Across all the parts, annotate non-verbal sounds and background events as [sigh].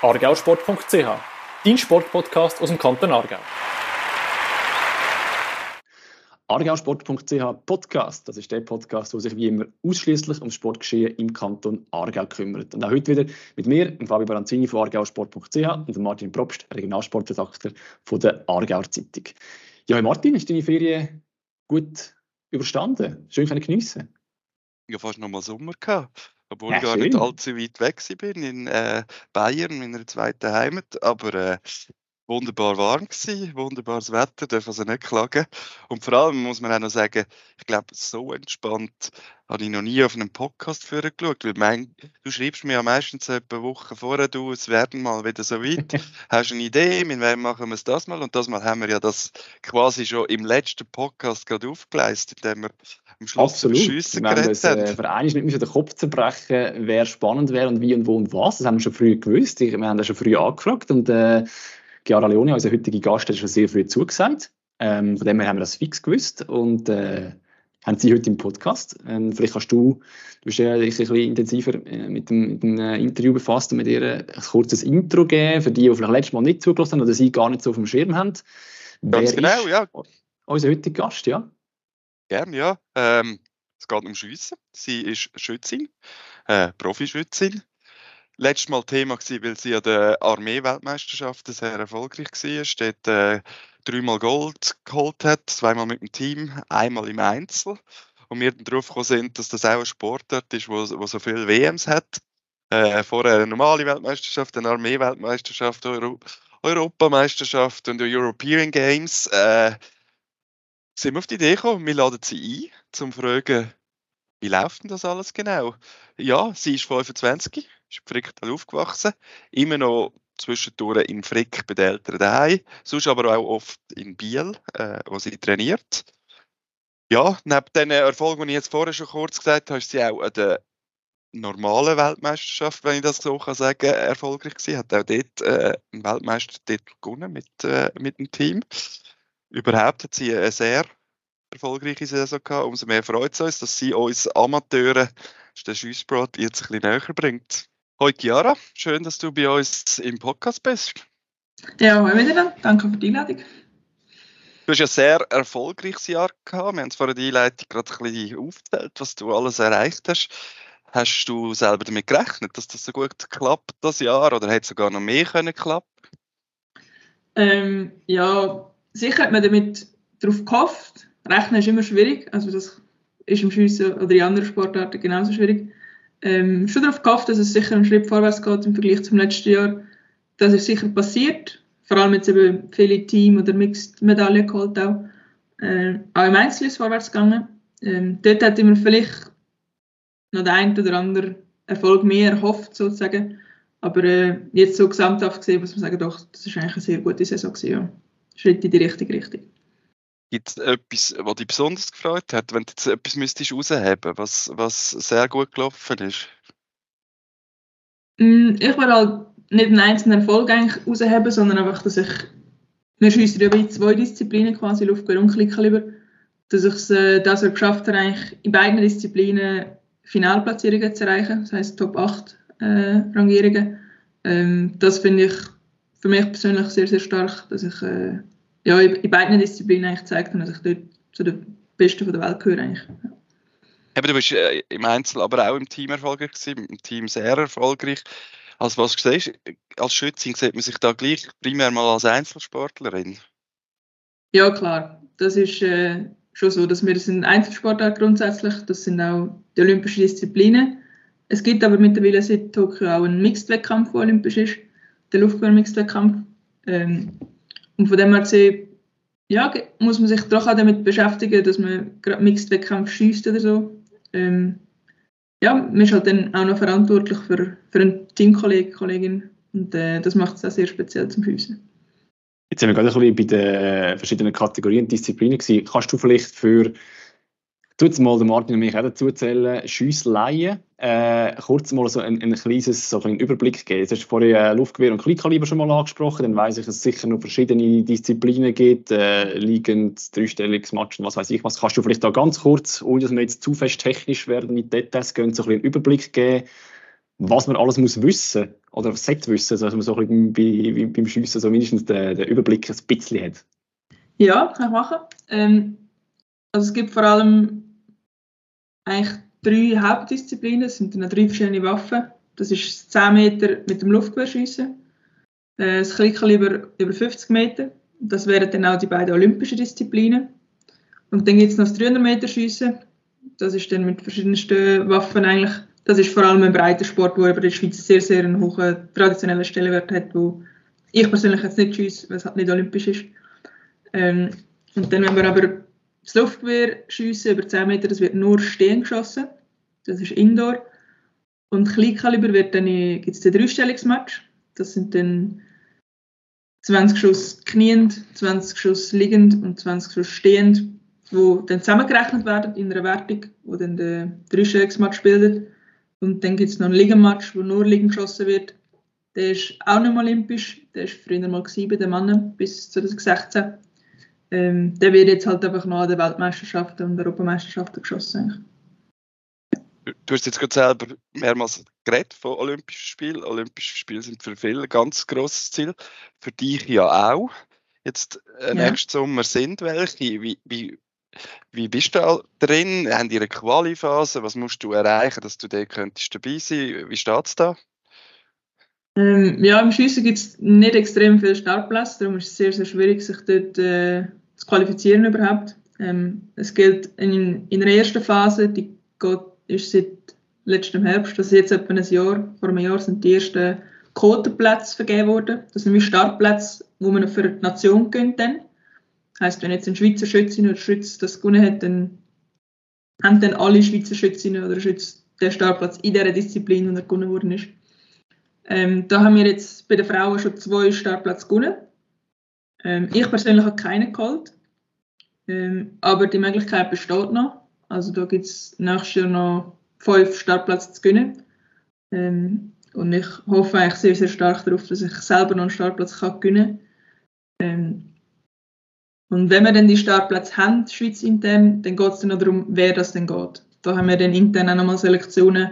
argausport.ch, dein Sportpodcast aus dem Kanton Aargau. argausport.ch Podcast, das ist der Podcast, der sich wie immer ausschließlich ums Sportgeschehen im Kanton Aargau kümmert. Und auch heute wieder mit mir, Fabio Baranzini von argausport.ch und Martin Probst, Regionalsportredakteur von der Aargauer Zeitung. Ja, Martin, hast du deine Ferien gut überstanden? Schön können geniessen? Ja, fast noch mal Sommer gehabt. Obwohl ja, ich gar schön. nicht allzu weit weg bin in äh, Bayern, meiner zweiten Heimat. Aber äh, wunderbar warm gewesen, wunderbares Wetter, darf also nicht klagen. Und vor allem muss man auch noch sagen, ich glaube, so entspannt habe ich noch nie auf einem Podcast vorher geschaut, weil mein, du schreibst mir ja meistens etwa Wochen vorher, du, es werden mal wieder so weit, [laughs] hast eine Idee, mit wem machen wir es das mal und das mal haben wir ja das quasi schon im letzten Podcast gerade aufgeleistet, indem wir am Schluss Absolut. Schiessen wir haben das äh, Verein nicht müssen den Kopf zerbrechen, wer spannend wäre und wie und wo und was, das haben wir schon früh gewusst, wir haben das schon früh angefragt und äh, Chiara Leone, unser heutiger Gast, hat schon sehr früh zugesagt. Ähm, von dem her haben wir das fix gewusst und äh, haben sie heute im Podcast. Ähm, vielleicht kannst du, du bist ja ein bisschen intensiver äh, mit dem, mit dem äh, Interview befasst und mit ihr ein kurzes Intro geben, für die, die vielleicht letztes Mal nicht zugelassen haben oder sie gar nicht so auf dem Schirm haben. Ganz Wer genau, ja. Unser heutiger Gast, ja. Gerne, ja. Ähm, es geht um Schiessen. Sie ist Schützin, äh, Profischützin, letztes Mal Thema gewesen, weil sie an der Armee-Weltmeisterschaft sehr erfolgreich war. Dort äh, dreimal Gold geholt hat, zweimal mit dem Team, einmal im Einzel. Und wir dann darauf gekommen sind, dass das auch ein Sportart ist, wo, wo so viele WMs hat. Äh, vorher eine normale Weltmeisterschaft, eine Armee-Weltmeisterschaft, Euro Europameisterschaft und European Games. Äh, sind wir auf die Idee gekommen, wir laden sie ein, zum zu fragen, wie läuft denn das alles genau? Ja, sie ist 25, ist Fricktal aufgewachsen, immer noch zwischendurch in Frick bei den Eltern daheim, sonst aber auch oft in Biel, äh, wo sie trainiert. Ja, neben den Erfolgen, die ich jetzt vorher schon kurz gesagt habe, ist sie auch an der normalen Weltmeisterschaft, wenn ich das so kann sagen, erfolgreich gewesen. Hat auch dort äh, einen Weltmeistertitel gewonnen mit, äh, mit dem Team. Überhaupt hat sie eine sehr erfolgreiche Saison gehabt. Umso mehr freut es uns, dass sie uns Amateure den Schiessbrot jetzt ein bisschen näher bringt. Hoi Chiara, schön, dass du bei uns im Podcast bist. Ja, hoi wieder. Danke für die Einladung. Du hast ja ein sehr erfolgreiches Jahr gehabt. Wir haben es vor der Einleitung gerade ein bisschen aufgezählt, was du alles erreicht hast. Hast du selber damit gerechnet, dass das so gut klappt das Jahr oder hätte sogar noch mehr können klappen? Ähm, ja, sicher hat man damit darauf gehofft. Rechnen ist immer schwierig. Also das ist im Schiessen oder in anderen Sportarten genauso schwierig ähm, schon darauf gehofft, dass es sicher einen Schritt vorwärts geht im Vergleich zum letzten Jahr. Das ist sicher passiert. Vor allem jetzt eben viele Team- oder Mixed-Medaillen geholt auch. Äh, auch im Einzel ist vorwärts gegangen. Ähm, dort hätte man vielleicht noch den einen oder anderen Erfolg mehr erhofft, sozusagen. Aber äh, jetzt so gesamthaft gesehen muss man sagen, doch, das ist eigentlich eine sehr gute Saison ja. Schritt in die richtige Richtung. Gibt es etwas, was dich besonders gefreut hat, wenn du jetzt etwas müsstest rausheben, was, was sehr gut gelaufen ist? Mm, ich will halt nicht einen einzelnen Erfolg eigentlich rausheben, sondern einfach, dass ich, wir schiessen ja in zwei Disziplinen quasi, Luftgewehr und Klickkaliber, dass ich es äh, das geschafft habe, eigentlich in beiden Disziplinen Finalplatzierungen zu erreichen, das heisst Top 8 äh, Rangierungen. Ähm, das finde ich für mich persönlich sehr, sehr stark, dass ich äh, ja, in beiden Disziplinen eigentlich gezeigt habe, dass ich dort zu den Besten der Welt gehöre. Eigentlich. Ja. Eben, du bist äh, im Einzel, aber auch im Team erfolgreich gewesen, im Team sehr erfolgreich. Also was du siehst, als Schützin sieht man sich da gleich primär mal als Einzelsportlerin? Ja, klar. Das ist äh, schon so, dass wir sind Einzelsportler grundsätzlich, das sind auch die olympischen Disziplinen. Es gibt aber mittlerweile seit Tokio auch einen Mixed-Wettkampf, der olympisch ist, der Luftgewehr-Mixed-Wettkampf. Ähm, und von dem her gesehen, ja, muss man sich doch auch damit beschäftigen, dass man gerade Mixed-Wettkampf schießt oder so. Ähm, ja, man ist halt dann auch noch verantwortlich für, für einen Teamkollegen, Kollegin und äh, das macht es auch sehr speziell zum Schiessen. Jetzt sind wir gerade ein bisschen bei den verschiedenen Kategorien und Disziplinen. Kannst du vielleicht für Tu jetzt mal den Martin und mich auch dazu zählen, Schiessleihen. Äh, kurz mal so ein, ein kleines so einen Überblick geben. Jetzt hast du vorhin äh, Luftgewehr und Kleinkaliber schon mal angesprochen, dann weiß ich, dass es sicher noch verschiedene Disziplinen gibt, äh, liegend, Dreistellungsmatchen, was weiß ich was. Kannst du vielleicht da ganz kurz, ohne dass wir jetzt zu fest technisch werden mit Details gehen, so ein einen Überblick geben, was man alles muss wissen oder sollte wissen, dass man so ein bisschen bei, beim Schiessen so mindestens den, den, Überblick ein bisschen hat? Ja, kann ich machen. Ähm, also es gibt vor allem eigentlich drei Hauptdisziplinen, es sind dann drei verschiedene Waffen. Das ist 10 Meter mit dem Luftgewehrschiessen, äh, das Klickerl über 50 Meter, das wären dann auch die beiden olympischen Disziplinen. Und dann gibt es noch das 300 Meter Schiessen, das ist dann mit verschiedensten Waffen eigentlich das ist vor allem ein breiter Sport, der in der Schweiz sehr, sehr einen hohen traditionellen Stellenwert hat, wo ich persönlich jetzt nicht schiesse, weil es halt nicht olympisch ist. Ähm, und dann, wenn wir aber das Luftgewehr schiessen über 10 Meter, das wird nur stehen geschossen. Das ist Indoor. Und Kleinkaliber dann, gibt es den Dreistellungsmatch. Das sind dann 20 Schuss kniend, 20 Schuss liegend und 20 Schuss stehend, wo dann zusammengerechnet werden in einer Wertung, wo dann der Dreistellungsmatch bildet. Und dann gibt es noch einen Liegenmatch, wo nur Liegen geschossen wird. Der ist auch nicht mehr olympisch. Der war früher mal bei den Männern bis 2016. Ähm, der wird jetzt halt einfach noch an den Weltmeisterschaften und Europameisterschaften geschossen. Du hast jetzt gerade selber mehrmals geredet von Olympischen Spielen. Olympische Spiele sind für viele ein ganz grosses Ziel. Für dich ja auch. Jetzt äh, ja. nächsten Sommer sind welche. Wie, wie, wie bist du da drin? Haben die eine Qualiphase? Was musst du erreichen, dass du da könntest dabei sein? Wie steht es da? Ähm, ja, im Schiessen gibt es nicht extrem viele Startplätze, darum ist es sehr, sehr schwierig, sich dort äh, zu qualifizieren überhaupt. Ähm, es gilt in, in der ersten Phase, die geht, ist seit letztem Herbst, also jetzt etwa ein Jahr, vor einem Jahr sind die ersten Quotenplätze vergeben worden. Das sind wie Startplätze, wo man für die Nation gönnt dann. Heißt, wenn jetzt ein Schweizer Schützin oder Schütz das gewonnen hat, dann haben dann alle Schweizer Schützinnen oder Schütz den Startplatz in dieser Disziplin, die er gewonnen worden ist. Ähm, da haben wir jetzt bei den Frauen schon zwei Startplätze gewonnen. Ähm, ich persönlich habe keinen geholt, ähm, aber die Möglichkeit besteht noch. Also da gibt es nächstes Jahr noch fünf Startplätze zu gewinnen. Ähm, und ich hoffe eigentlich sehr, sehr stark darauf, dass ich selber noch einen Startplatz kann gewinnen kann. Ähm, und wenn wir dann die Startplätze haben, Schweiz intern, dann geht es dann noch darum, wer das denn geht. Da haben wir dann intern auch nochmal Selektionen,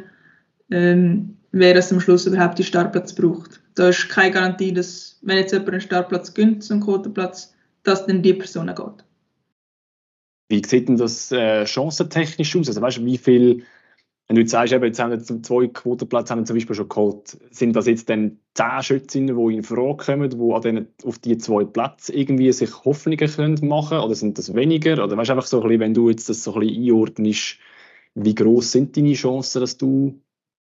ähm, wer das am Schluss überhaupt die Startplätze braucht. Da ist keine Garantie, dass, wenn jetzt jemand einen Startplatz gönnt, so einen Quotenplatz, dass dann die Person geht. Wie sieht denn das äh, chancentechnisch aus? Also weißt du, wie viel wenn du jetzt sagst, eben, jetzt haben wir zwei Quotenplätze haben wir zum Beispiel schon geholt, sind das jetzt dann zehn Schützinnen, die in Frage kommen, die an denen, auf diese zwei Plätze irgendwie sich Hoffnungen können machen oder sind das weniger? Oder weißt du einfach so ein bisschen, wenn du jetzt das so ein bisschen einordnest, wie groß sind deine Chancen, dass du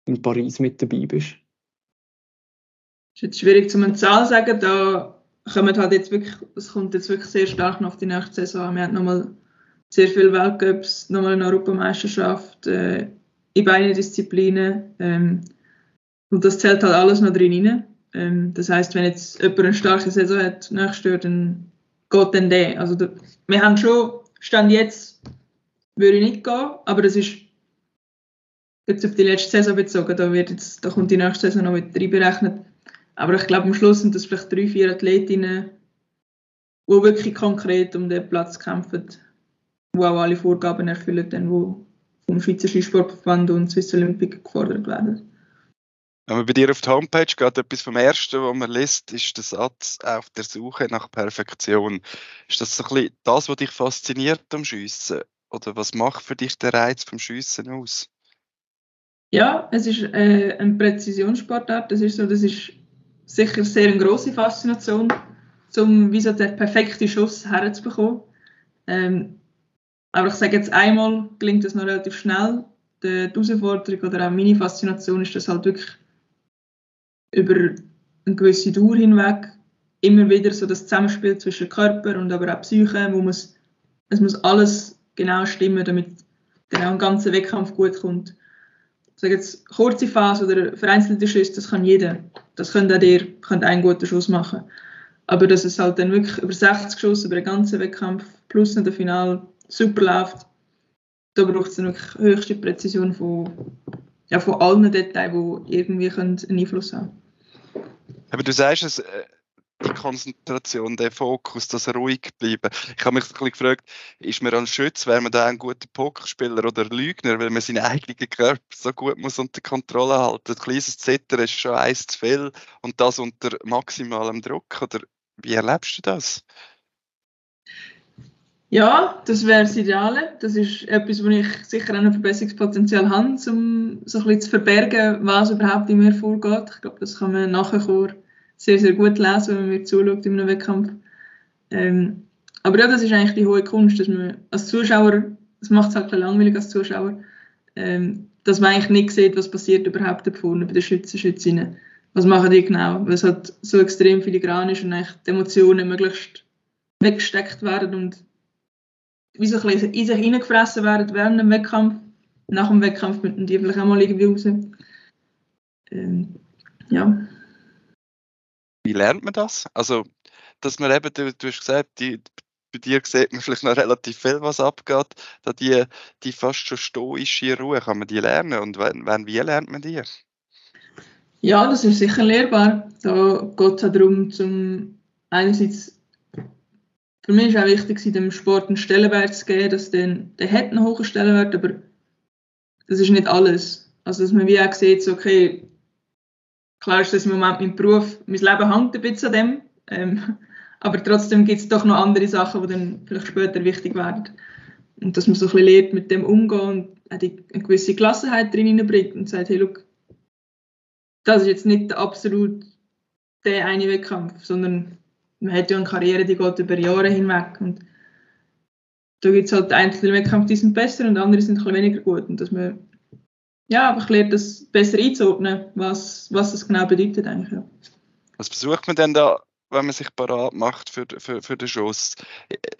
in Paris mit dabei bist? Das ist jetzt schwierig zu einer Zahl zu sagen, da kommt halt jetzt wirklich, es kommt jetzt wirklich sehr stark noch auf die nächste Saison. Wir haben nochmal sehr viele Weltcups, nochmal eine Europameisterschaft, äh, in beiden Disziplinen. Ähm, und das zählt halt alles noch drin rein. Ähm, das heißt, wenn jetzt jemand eine starke Saison hat, nächstes Jahr, dann geht dann der. Also der, wir haben schon, Stand jetzt würde ich nicht gehen, aber das ist jetzt auf die letzte Saison bezogen, da, wird jetzt, da kommt die nächste Saison noch mit reinberechnet. Aber ich glaube, am Schluss sind das vielleicht drei, vier Athletinnen, die wirklich konkret um den Platz kämpfen, die auch alle Vorgaben erfüllen, wo, vom Schweizer Skisportverband und Swiss Olympic gefordert werden. Wenn man bei dir auf der Homepage geht, etwas vom Ersten, was man liest, ist der Satz auf der Suche nach Perfektion. Ist das so ein bisschen das, was dich fasziniert am Schiessen? Oder was macht für dich der Reiz vom Schiessen aus? Ja, es ist äh, ein Präzisionssportart. Das ist so, das ist sicher sehr eine große Faszination, um wie so den perfekten Schuss herzubekommen. Ähm, aber ich sage jetzt einmal, gelingt das noch relativ schnell. Die, Herausforderung oder auch meine Faszination ist, dass halt wirklich über eine gewisse Dauer hinweg immer wieder so das Zusammenspiel zwischen Körper und aber auch Psyche, wo muss, es muss alles genau stimmen, damit genau ein ganzer Wettkampf gut kommt. Sage jetzt kurze Phase oder vereinzelte Schüsse, das kann jeder. Das könnt auch ihr, könnt einen guten Schuss machen. Aber dass es halt dann wirklich über 60 Schuss über den ganzen Wettkampf plus in der Final super läuft, da braucht es wirklich höchste Präzision von, ja, von allen Details, die irgendwie einen Einfluss haben Aber du sagst es, äh, die Konzentration, der Fokus, das ruhig bleiben. Ich habe mich ein bisschen gefragt, ist man als Schütz, wäre man da ein guter Pokerspieler oder Lügner, weil man seinen eigenen Körper so gut muss unter Kontrolle halten. Ein kleines Zittern ist schon eins zu viel und das unter maximalem Druck. Oder wie erlebst du das? Ja, das wäre das Ideale. Das ist etwas, wo ich sicher auch noch Verbesserungspotenzial habe, um so ein bisschen zu verbergen, was überhaupt in mir vorgeht. Ich glaube, das kann man nachher sehr, sehr gut lesen, wenn man mir zuschaut in einem Wettkampf. Ähm, aber ja, das ist eigentlich die hohe Kunst, dass man als Zuschauer, das macht es halt langweilig als Zuschauer, ähm, dass man eigentlich nicht sieht, was passiert überhaupt da vorne bei den Schützen, Schützinnen. Was machen die genau? Weil es halt so extrem filigran ist und eigentlich die Emotionen möglichst weggesteckt werden und wie so ein bisschen in sich hineingefressen werden während dem Wettkampf. Nach dem Wettkampf müssen die vielleicht auch mal irgendwie raus. Ähm, ja. Wie lernt man das? Also, dass man eben, du, du hast gesagt, die, bei dir sieht man vielleicht noch relativ viel, was abgeht. Da die, die fast schon stoische Ruhe, kann man die lernen? Und wenn, wenn wie lernt man die? Ja, das ist sicher lehrbar. Da geht es auch darum, zum einerseits für mich ist auch wichtig, dem Sport einen Stellenwert zu geben, dass den, der hat einen hohen Stellenwert, aber das ist nicht alles. Also dass man wie auch sieht, okay, klar ist das im Moment mein Beruf, mein Leben hängt ein bisschen an dem, ähm, [laughs] aber trotzdem gibt es doch noch andere Sachen, die dann vielleicht später wichtig werden. Und dass man so ein bisschen lernt, mit dem umgehen und eine gewisse Gelassenheit drin hineinbringt und sagt, hey, look, das ist jetzt nicht absolut der eine Wettkampf, sondern man hat ja eine Karriere, die geht über Jahre hinweg. Und da gibt es halt einzelne Wettkämpfe, die sind besser und andere sind ein bisschen weniger gut. Und dass man ja, einfach lernt, das besser einzuordnen, was, was das genau bedeutet eigentlich. Ja. Was versucht man denn da, wenn man sich parat macht für, für, für den Schuss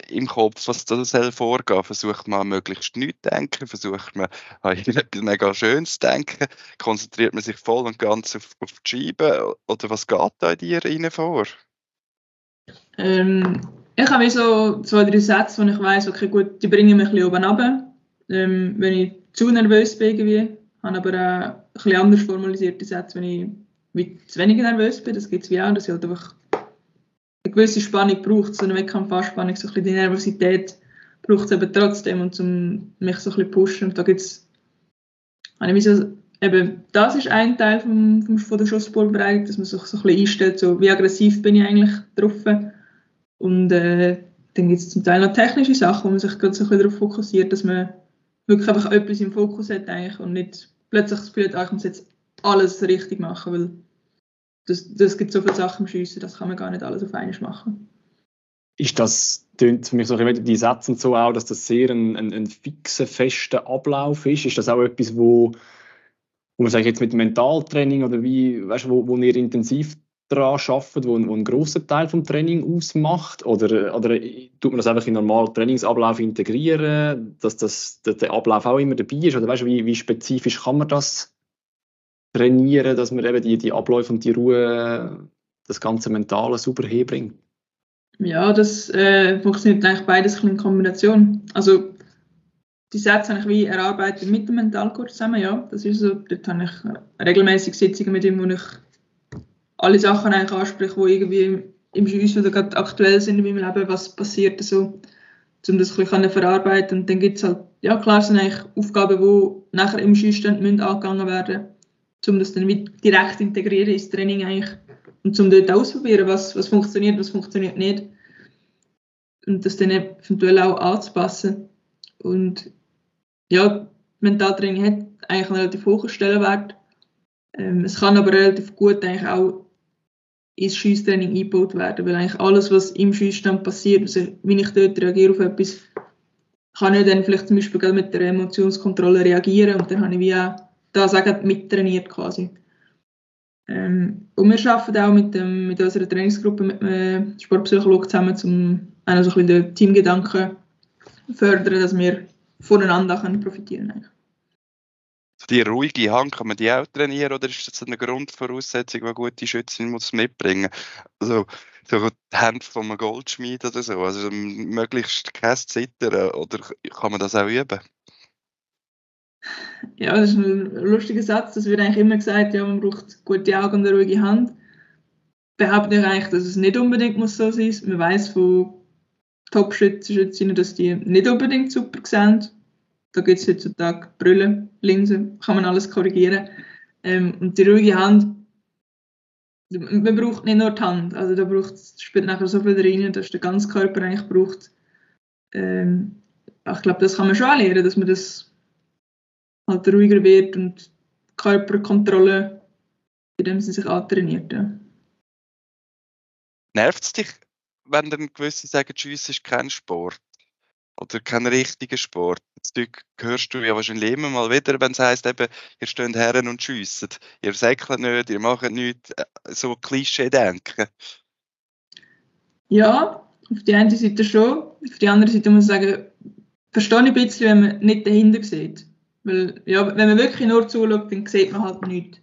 im Kopf, was da soll vorgehen? Versucht man möglichst nichts zu denken? Versucht man [laughs] an etwas mega Schönes zu denken? Konzentriert man sich voll und ganz auf, auf die Scheibe? Oder was geht da in dir rein vor? Ähm, ich habe so zwei, drei Sätze, wo ich weiß, okay, gut, die bringen mich ein bisschen oben runter. Ähm, wenn ich zu nervös bin, irgendwie. Habe aber auch ein bisschen anders formalisierte Sätze, wenn ich wie zu wenig nervös bin. Das gibt es wie auch, dass ich halt einfach eine gewisse Spannung braucht, so eine Wettkampfanspannung, so ein bisschen die Nervosität braucht es eben trotzdem und um mich so ein bisschen pushen. Und da gibt es, so, eben, das ist ein Teil vom, vom, von der Schussvorbereitung, dass man sich so ein bisschen einstellt, so wie aggressiv bin ich eigentlich drauf und äh, dann gibt es zum Teil noch technische Sachen, wo man sich gerade so ein bisschen darauf fokussiert, dass man wirklich einfach etwas im Fokus hat eigentlich und nicht plötzlich das Gefühl hat, ich muss jetzt alles richtig machen, weil das, das gibt so viele Sachen im Schiessen, das kann man gar nicht alles auf einmal machen. Ist das, tönt für mich so ein die Sätze so auch, dass das sehr ein, ein, ein fixer, fester Ablauf ist? Ist das auch etwas, wo, wo man sagt, jetzt mit Mentaltraining oder wie, weißt, wo, wo ihr intensiv daran arbeitet, wo, wo einen grossen Teil des Training ausmacht? Oder, oder tut man das einfach in einen normalen Trainingsablauf integrieren, dass, das, dass der Ablauf auch immer dabei ist? Oder weißt, wie, wie spezifisch kann man das trainieren, dass man eben die, die Abläufe und die Ruhe, das ganze Mentale super herbringt? Ja, das äh, funktioniert eigentlich beides in Kombination. Also die Sätze habe ich wie erarbeitet mit dem Mentalkurs zusammen, ja. Das ist so, dort habe ich regelmäßig Sitzungen mit ihm, wo ich alle Sachen eigentlich anspreche, die irgendwie im Schweiz oder gerade aktuell sind in meinem Leben, was passiert, so, um das ein bisschen verarbeiten Und dann gibt es halt, ja klar, sind eigentlich Aufgaben, die nachher im Schießstand müssen angegangen werden um das dann direkt integrieren ins Training eigentlich und um dort auszuprobieren, was, was funktioniert, was funktioniert nicht und das dann eventuell auch anzupassen. Und ja, Mentaltraining hat eigentlich einen relativ hohen Stellenwert. Ähm, es kann aber relativ gut eigentlich auch ins Schiesstraining eingebaut werden, weil eigentlich alles, was im Schiessstand passiert, also wie ich dort reagiere auf etwas, kann ich dann vielleicht zum Beispiel mit der Emotionskontrolle reagieren und dann habe ich wie auch da sagen, mittrainiert quasi. Ähm, und wir arbeiten auch mit, dem, mit unserer Trainingsgruppe, mit einem Sportpsychologen zusammen, um auch so ein bisschen den Teamgedanken fördern, dass wir voneinander profitieren können die ruhige Hand, kann man die auch trainieren oder ist das eine Grundvoraussetzung, die gute Schützin muss mitbringen? Also so die Hände von einem Goldschmied oder so, also möglichst kein Zittern oder kann man das auch üben? Ja, das ist ein lustiger Satz. Das wird eigentlich immer gesagt, ja, man braucht gute Augen und eine ruhige Hand. behaupte ich eigentlich, dass es nicht unbedingt muss so sein muss. Man weiß von Top-Schützen, Schützinnen, dass die nicht unbedingt super sehen. Da gibt es heutzutage Brüllen, Linsen, kann man alles korrigieren. Ähm, und die ruhige Hand, man braucht nicht nur die Hand, also da braucht, spielt nachher so viel rein, dass der ganze Körper eigentlich braucht. Ähm, ich glaube, das kann man schon lernen, dass man das halt ruhiger wird und Körperkontrolle in dem Sinne sich antrainiert. Ja. Nervt es dich, wenn dann gewisse sagen, Tschüss ist kein Sport? Oder kein richtiger Sport? Das hörst du ja wahrscheinlich immer mal wieder, wenn es heisst, eben, ihr steht Herren und schiessen. Ihr säckelt nicht, ihr macht nichts, äh, so Klischee denken. Ja, auf die eine Seite schon. Auf die andere Seite muss ich sagen, verstehe ich ein bisschen, wenn man nicht dahinter sieht. Weil, ja, wenn man wirklich nur zuschaut, dann sieht man halt nichts.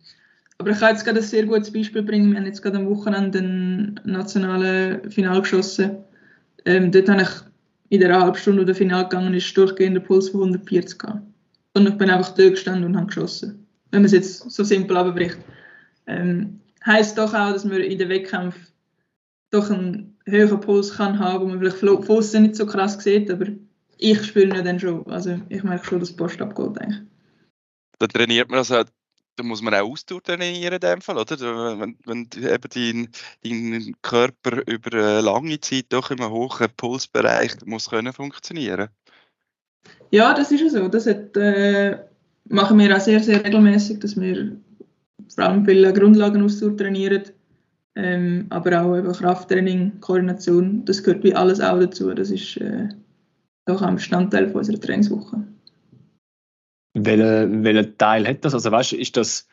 Aber ich kann jetzt gerade ein sehr gutes Beispiel bringen. Wir haben jetzt gerade am Wochenende ein nationales Final geschossen. Ähm, dort habe ich in der halben Stunde, wo der Final gegangen ist, durchgehend einen Puls von 140 gehabt. Und ich bin einfach dort gestanden und habe geschossen. Wenn man es jetzt so simpel abbricht. Ähm, heisst doch auch, dass man in den Wettkämpfen doch einen höheren Puls kann haben, wo man vielleicht von außen nicht so krass sieht, aber ich spüre ihn dann schon. Also ich merke schon, dass die Post abgeht eigentlich. Da trainiert man also, da muss man auch Ausdauer trainieren in dem Fall, oder? Wenn, wenn eben dein, dein Körper über eine lange Zeit doch im hohen Pulsbereich muss können funktionieren. Ja, das ist so. Das hat, äh, machen wir auch sehr, sehr regelmäßig, dass wir vor allem viele Grundlagenausdauer trainieren. Ähm, aber auch eben Krafttraining, Koordination, das gehört wie alles auch dazu. Das ist äh, doch ein Bestandteil unserer Trainingswoche. Welchen, welchen Teil hat das? Also weißt, ist das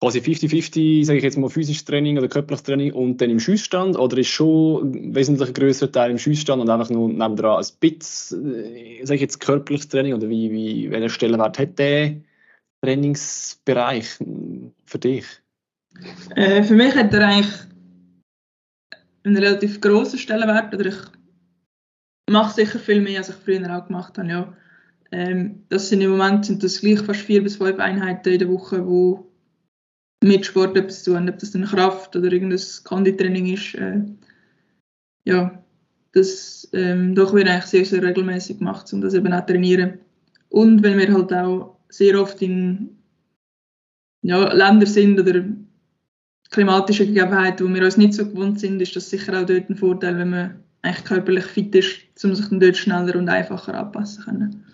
quasi 50-50, sage ich jetzt mal, physisches Training oder körperliches Training und dann im Schussstand? Oder ist schon ein wesentlich größerer Teil im Schussstand und einfach nur nebendran ein bisschen, sage ich jetzt, körperliches Training? Oder wie, wie, welchen Stellenwert hat der Trainingsbereich für dich? Äh, für mich hat er eigentlich einen relativ grossen Stellenwert. Oder ich mache sicher viel mehr, als ich früher auch gemacht habe. Ja. Ähm, das sind im Moment sind das gleich fast vier bis fünf Einheiten in der Woche, wo mit Sport etwas zu tun, ob das dann Kraft oder irgendein Konditraining ist. Äh, ja, das ähm, doch wird eigentlich sehr, sehr regelmäßig gemacht, um das eben auch zu trainieren. Und wenn wir halt auch sehr oft in ja, Ländern sind oder klimatische Gegebenheiten, wo wir uns nicht so gewohnt sind, ist das sicher auch dort ein Vorteil, wenn man eigentlich körperlich fit ist, um sich dann dort schneller und einfacher anpassen zu können.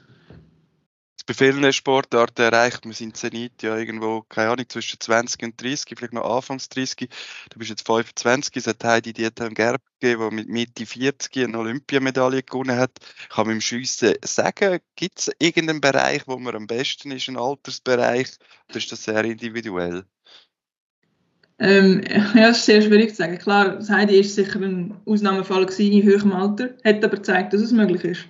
Bei vielen Sportarten erreicht man seinen Zenit ja irgendwo, keine Ahnung, zwischen 20 und 30, vielleicht noch Anfangs 30. Du bist jetzt 25, es hat Heidi Dieter Gerb gegeben, der mit Mitte 40 eine Olympiamedaille gewonnen hat. Kann man im Schiessen sagen, gibt es irgendeinen Bereich, wo man am besten ist, einen Altersbereich, oder ist das sehr individuell? Ähm, [laughs] ja, das ist sehr schwierig zu sagen. Klar, Heidi ist sicher ein Ausnahmefall in höherem Alter, hat aber gezeigt, dass es möglich ist.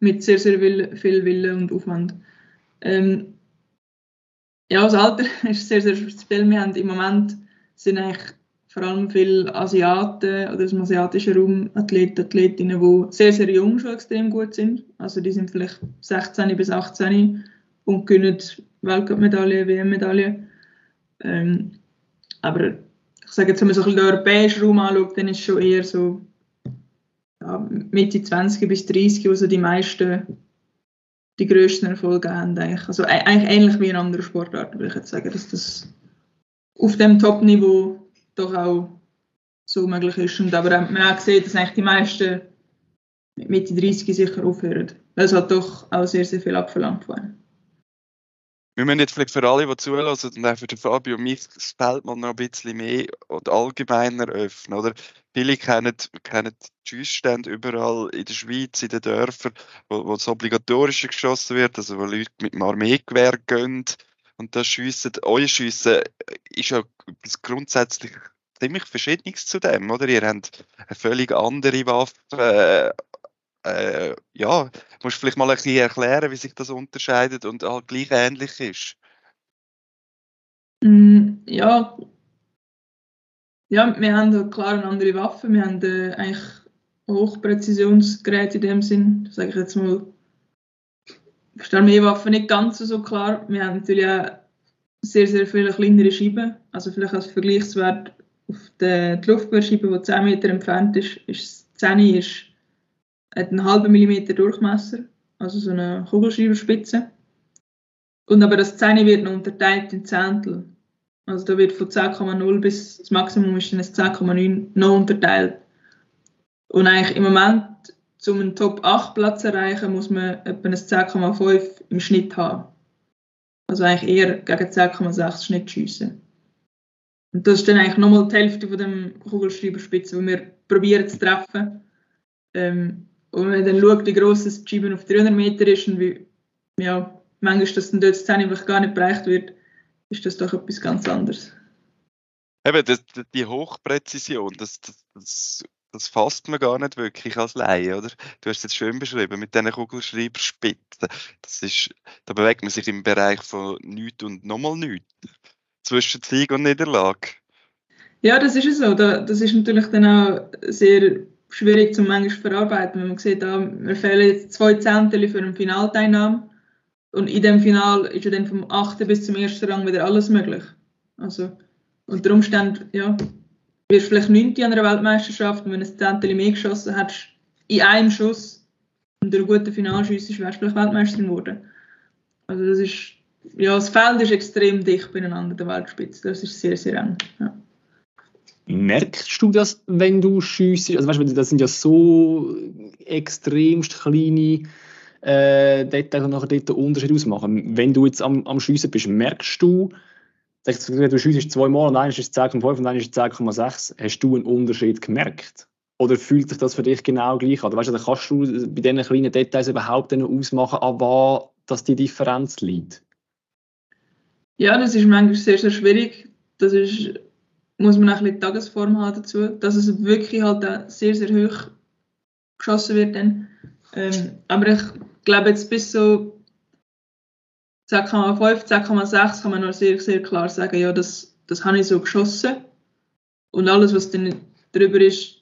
Mit sehr, sehr viel Wille und Aufwand. Ähm, ja, das Alter [laughs] ist sehr, sehr speziell. Wir haben im Moment sind eigentlich vor allem viele Asiaten oder aus dem asiatischen Raum Athleten, Athletinnen, die sehr, sehr jung schon extrem gut sind. Also die sind vielleicht 16 bis 18 und gewinnen Weltcup-Medaillen, WM-Medaillen. Ähm, aber ich sage jetzt, wenn man so ein bisschen den europäischen Raum anschaut, dann ist es schon eher so ja, Mitte 20 bis 30, wo so die meisten die grössten Erfolge haben. Eigentlich. Also eigentlich ähnlich wie in anderen Sportarten, würde ich jetzt sagen, dass das auf dem Top-Niveau doch auch so möglich ist. Und aber man hat auch gesehen, dass eigentlich die meisten mit Mitte 30 sicher aufhören. Weil es hat doch auch sehr, sehr viel abverlangt worden. Wir müssen jetzt vielleicht für alle, die zulassen und auch für den Fabio und mich das Feld mal noch ein bisschen mehr und allgemeiner öffnen. Oder? Viele kennen, die Schussstände überall in der Schweiz, in den Dörfern, wo, wo das Obligatorische geschossen wird, also wo Leute mit dem Armeegewehr gehen und das schiessen. Euer Schiessen ist ja grundsätzlich ziemlich verschiedenes zu dem, oder? Ihr habt eine völlig andere Waffe, äh, ja, musst du vielleicht mal ein bisschen erklären, wie sich das unterscheidet und halt gleich ähnlich ist? Mm, ja, ja, wir haben klar eine andere Waffe. Wir haben äh, eigentlich Hochpräzisionsgeräte in dem Sinn, sage ich jetzt mal. Ist die Armeewaffe nicht ganz so klar. Wir haben natürlich auch sehr, sehr viele kleinere Scheiben. Also vielleicht als Vergleichswert auf der die Luftquerscheibe, die 10 Meter entfernt ist, ist das 10 ist, hat einen halben Millimeter Durchmesser, also so eine Kugelschreiberspitze. Und aber das 10 wird noch unterteilt in Zehntel. Also da wird von 10,0 bis das Maximum ist dann 10,9 noch unterteilt. Und eigentlich im Moment, um einen Top 8 Platz zu erreichen, muss man etwa ein 10,5 im Schnitt haben. Also eigentlich eher gegen 10,6 Schnitt schiessen. Und das ist dann eigentlich nochmal die Hälfte von dem Kugelschreiberspitze, wo wir probieren zu treffen. Ähm, und wenn man dann schaut, wie gross das Scheiben auf 300 Meter ist und wie ja, manchmal das dann dort Szene einfach gar nicht bereicht wird, ist das doch etwas ganz anderes. Eben, das, die Hochpräzision, das, das, das, das fasst man gar nicht wirklich als Laie, oder? Du hast es jetzt schön beschrieben mit diesen Kugelschreiberspitzen. Das ist, da bewegt man sich im Bereich von nichts und nochmal nichts. Zwischen Sieg und Niederlage. Ja, das ist so. Das ist natürlich dann auch sehr schwierig zum manchmal verarbeiten, wenn man sieht, ah, mir fehlen jetzt zwei Zehntel für eine Finalteilnahme und in dem Final ist ja dann vom 8. bis zum 1. Rang wieder alles möglich. Also unter Umständen, ja, wirst vielleicht 9. an einer Weltmeisterschaft und wenn du ein Zehntel mehr geschossen hättest, in einem Schuss und der gute Finalschuss ist, wärst du vielleicht Weltmeisterin geworden. Also das ist, ja, das Feld ist extrem dicht beieinander, der Weltspitze. Das ist sehr, sehr eng. Ja. Merkst du das, wenn du schiessst? Also weißt du, das sind ja so extremst kleine äh, Details, die nachher den Unterschied ausmachen. Wenn du jetzt am, am Schiessen bist, merkst du, du schiessest zweimal und eines ist 10,5 und eines ist 10,6, hast du einen Unterschied gemerkt? Oder fühlt sich das für dich genau gleich an? Weißt du, kannst du bei diesen kleinen Details überhaupt ausmachen, an was dass die Differenz liegt? Ja, das ist manchmal sehr, sehr schwierig. Das ist muss man auch ein bisschen Tagesform haben dazu, dass es wirklich halt sehr, sehr hoch geschossen wird dann. Ähm, aber ich glaube jetzt bis so 10,5, 10,6 kann man noch sehr, sehr klar sagen, ja, das, das habe ich so geschossen. Und alles, was dann drüber ist,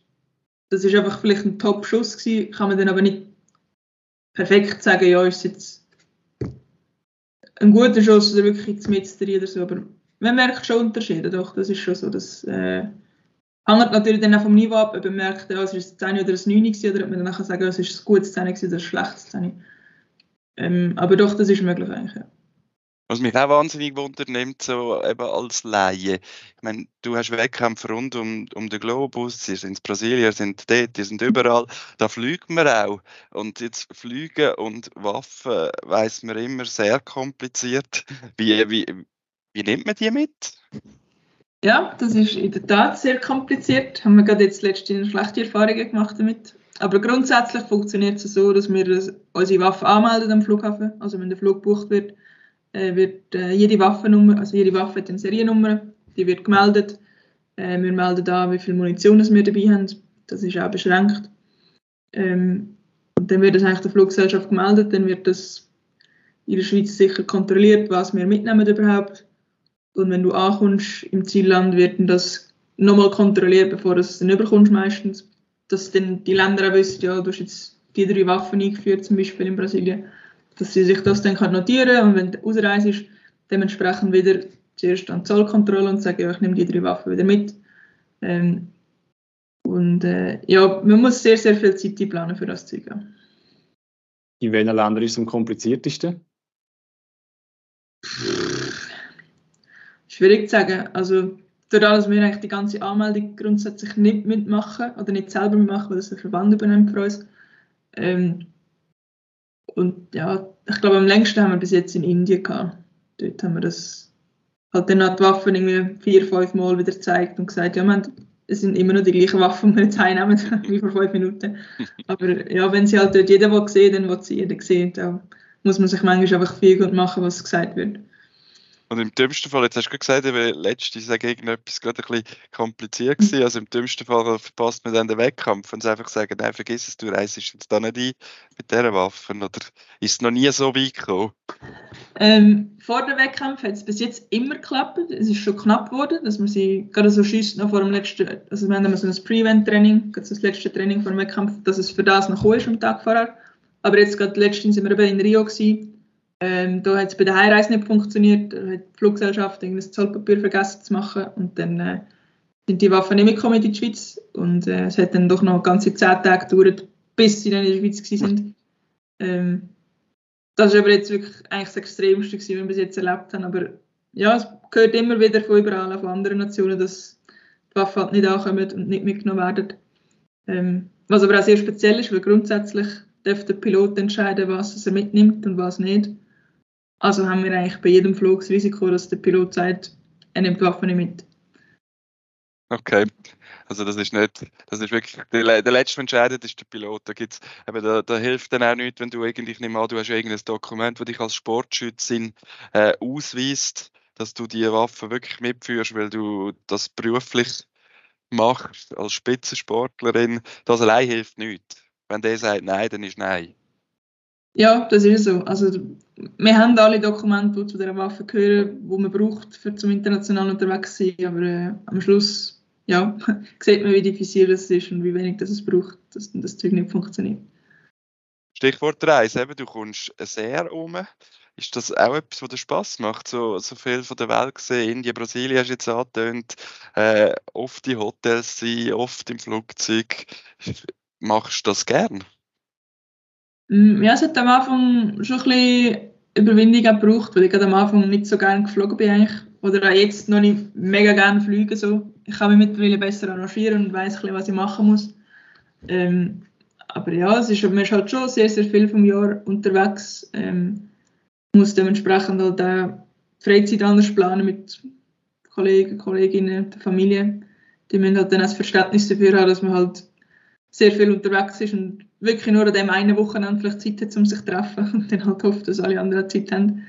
das ist einfach vielleicht ein Top-Schuss gewesen, kann man dann aber nicht perfekt sagen, ja, ist jetzt ein guter Schuss oder wirklich mit oder so, aber man merkt schon Unterschiede, doch, das ist schon so. Das äh, hängt natürlich dann auch vom Niveau ab, ob man merkt, ja, es ist ein 10 oder ein 9 gewesen, oder ob man dann nachher sagen, es ist ein gutes 10 oder ein schlechtes 10. Ähm, aber doch, das ist möglich eigentlich, ja. Was mich auch wahnsinnig wundert, nimmt so eben als Laie. Ich meine, du hast Wettkämpfe rund um, um den Globus, ihr sind in Brasilien, ihr sind dort, ihr sind überall. Da fliegt man auch. Und jetzt Fliegen und Waffen weiß man immer sehr kompliziert. Wie, wie, wie nimmt man die mit? Ja, das ist in der Tat sehr kompliziert. Haben wir gerade jetzt letztens schlechte Erfahrungen gemacht damit. Aber grundsätzlich funktioniert es so, dass wir unsere Waffe anmelden am Flughafen. Also wenn der Flug gebucht wird, äh, wird äh, jede Waffennummer, also jede Waffe hat eine Seriennummer, die wird gemeldet. Äh, wir melden an, wie viel Munition wir dabei haben. Das ist auch beschränkt. Ähm, und dann wird das eigentlich der Fluggesellschaft gemeldet, dann wird das in der Schweiz sicher kontrolliert, was wir mitnehmen überhaupt. Und wenn du ankommst im Zielland, wird das nochmal kontrolliert, bevor du es dann überkommst meistens. Dass dann die Länder auch wissen, ja, du hast jetzt die drei Waffen eingeführt, zum Beispiel in Brasilien, dass sie sich das dann notieren können und wenn du ausreist, dementsprechend wieder zuerst an die Zollkontrolle und sagen, ja, ich nehme die drei Waffen wieder mit. Ähm, und äh, ja, man muss sehr, sehr viel Zeit einplanen für das Zeug. Ja. In welchen Ländern ist es am kompliziertesten? Schwierig zu sagen. Also, dadurch, dass wir eigentlich die ganze Anmeldung grundsätzlich nicht mitmachen oder nicht selber mitmachen, weil das ein Verband übernimmt für uns. Ähm, und ja, ich glaube, am längsten haben wir bis jetzt in Indien gehabt. Dort haben wir das halt dann die Waffen irgendwie vier, fünf Mal wieder gezeigt und gesagt, ja, man, es sind immer noch die gleichen Waffen, die wir jetzt einnehmen, [laughs] wie vor fünf Minuten. Aber ja, wenn sie halt dort jeder sehen, dann will sie jeder sehen. Da muss man sich manchmal einfach fügen und machen, was gesagt wird. Und im dümmsten Fall, jetzt hast du gesagt, letztes Jahr gegen etwas gerade ein bisschen kompliziert gewesen. Also im dümmsten Fall verpasst man dann den Wettkampf und einfach sagen, nein, vergiss es, du reist jetzt da nicht ein mit dieser Waffen. Oder ist es noch nie so weit gekommen? Ähm, vor dem Wettkampf hat es bis jetzt immer geklappt. Es ist schon knapp geworden, dass man sie gerade so schießt noch vor dem letzten, also wir haben so ein Pre-Event-Training, das letzte Training vor dem Wettkampf, dass es für das noch ist am Tag vorher. Aber jetzt gerade letztens sind wir eben in Rio gewesen ähm, da hat es bei der Heimreise nicht funktioniert, da hat die Fluggesellschaft das Zollpapier vergessen zu machen und dann äh, sind die Waffen nicht mitgekommen in die Schweiz und äh, es hat dann doch noch ganze zehn Tage gedauert, bis sie dann in der Schweiz waren. Ähm, das ist aber jetzt wirklich eigentlich das Extremste, was wir bis jetzt erlebt haben. Aber ja, es gehört immer wieder von überall, von anderen Nationen, dass die Waffen halt nicht ankommen und nicht mitgenommen werden. Ähm, was aber auch sehr speziell ist, weil grundsätzlich darf der Pilot entscheiden, was er mitnimmt und was nicht. Also haben wir eigentlich bei jedem Flug das Risiko, dass der Pilot sagt, er nimmt die Waffe nicht mit. Okay. Also das ist nicht, das ist wirklich, der, der letzte, der entscheidet, ist der Pilot. Da, gibt's, eben, da, da hilft dann auch nichts, wenn du eigentlich nicht mal, du hast irgendein Dokument, das dich als Sportschützin äh, ausweist, dass du die Waffe wirklich mitführst, weil du das beruflich machst als Spitzensportlerin. Das allein hilft nichts. Wenn der sagt Nein, dann ist Nein. Ja, das ist so. Also, wir haben alle Dokumente, die zu dieser Waffe gehören, die man braucht, für zum international unterwegs zu sein. Aber äh, am Schluss ja, [laughs] sieht man, wie diffizil es ist und wie wenig das es braucht, dass das Zeug nicht funktioniert. Stichwort Reise, eben, du kommst sehr um. Ist das auch etwas, was dir Spass macht? So, so viel von der Welt gesehen, Indien, Brasilien hast du jetzt angetönt, äh, oft in Hotels sein, oft im Flugzeug. Machst du das gern? Mm, ja, es hat am Anfang schon ein bisschen Überwindung gebraucht, weil ich am Anfang nicht so gerne geflogen bin eigentlich. Oder auch jetzt noch nicht mega gerne fliegen. So. Ich kann mich mittlerweile besser arrangieren und weiß was ich machen muss. Ähm, aber ja, es ist, man ist halt schon sehr, sehr viel vom Jahr unterwegs. Ähm, muss dementsprechend halt auch Freizeit anders planen mit Kollegen, Kolleginnen, der Familie. Die müssen halt dann auch das Verständnis dafür haben, dass man halt sehr viel unterwegs ist und wirklich nur an dem einen Wochenende vielleicht Zeit hat, um sich zu treffen [laughs] und dann halt hofft, dass alle anderen Zeit haben.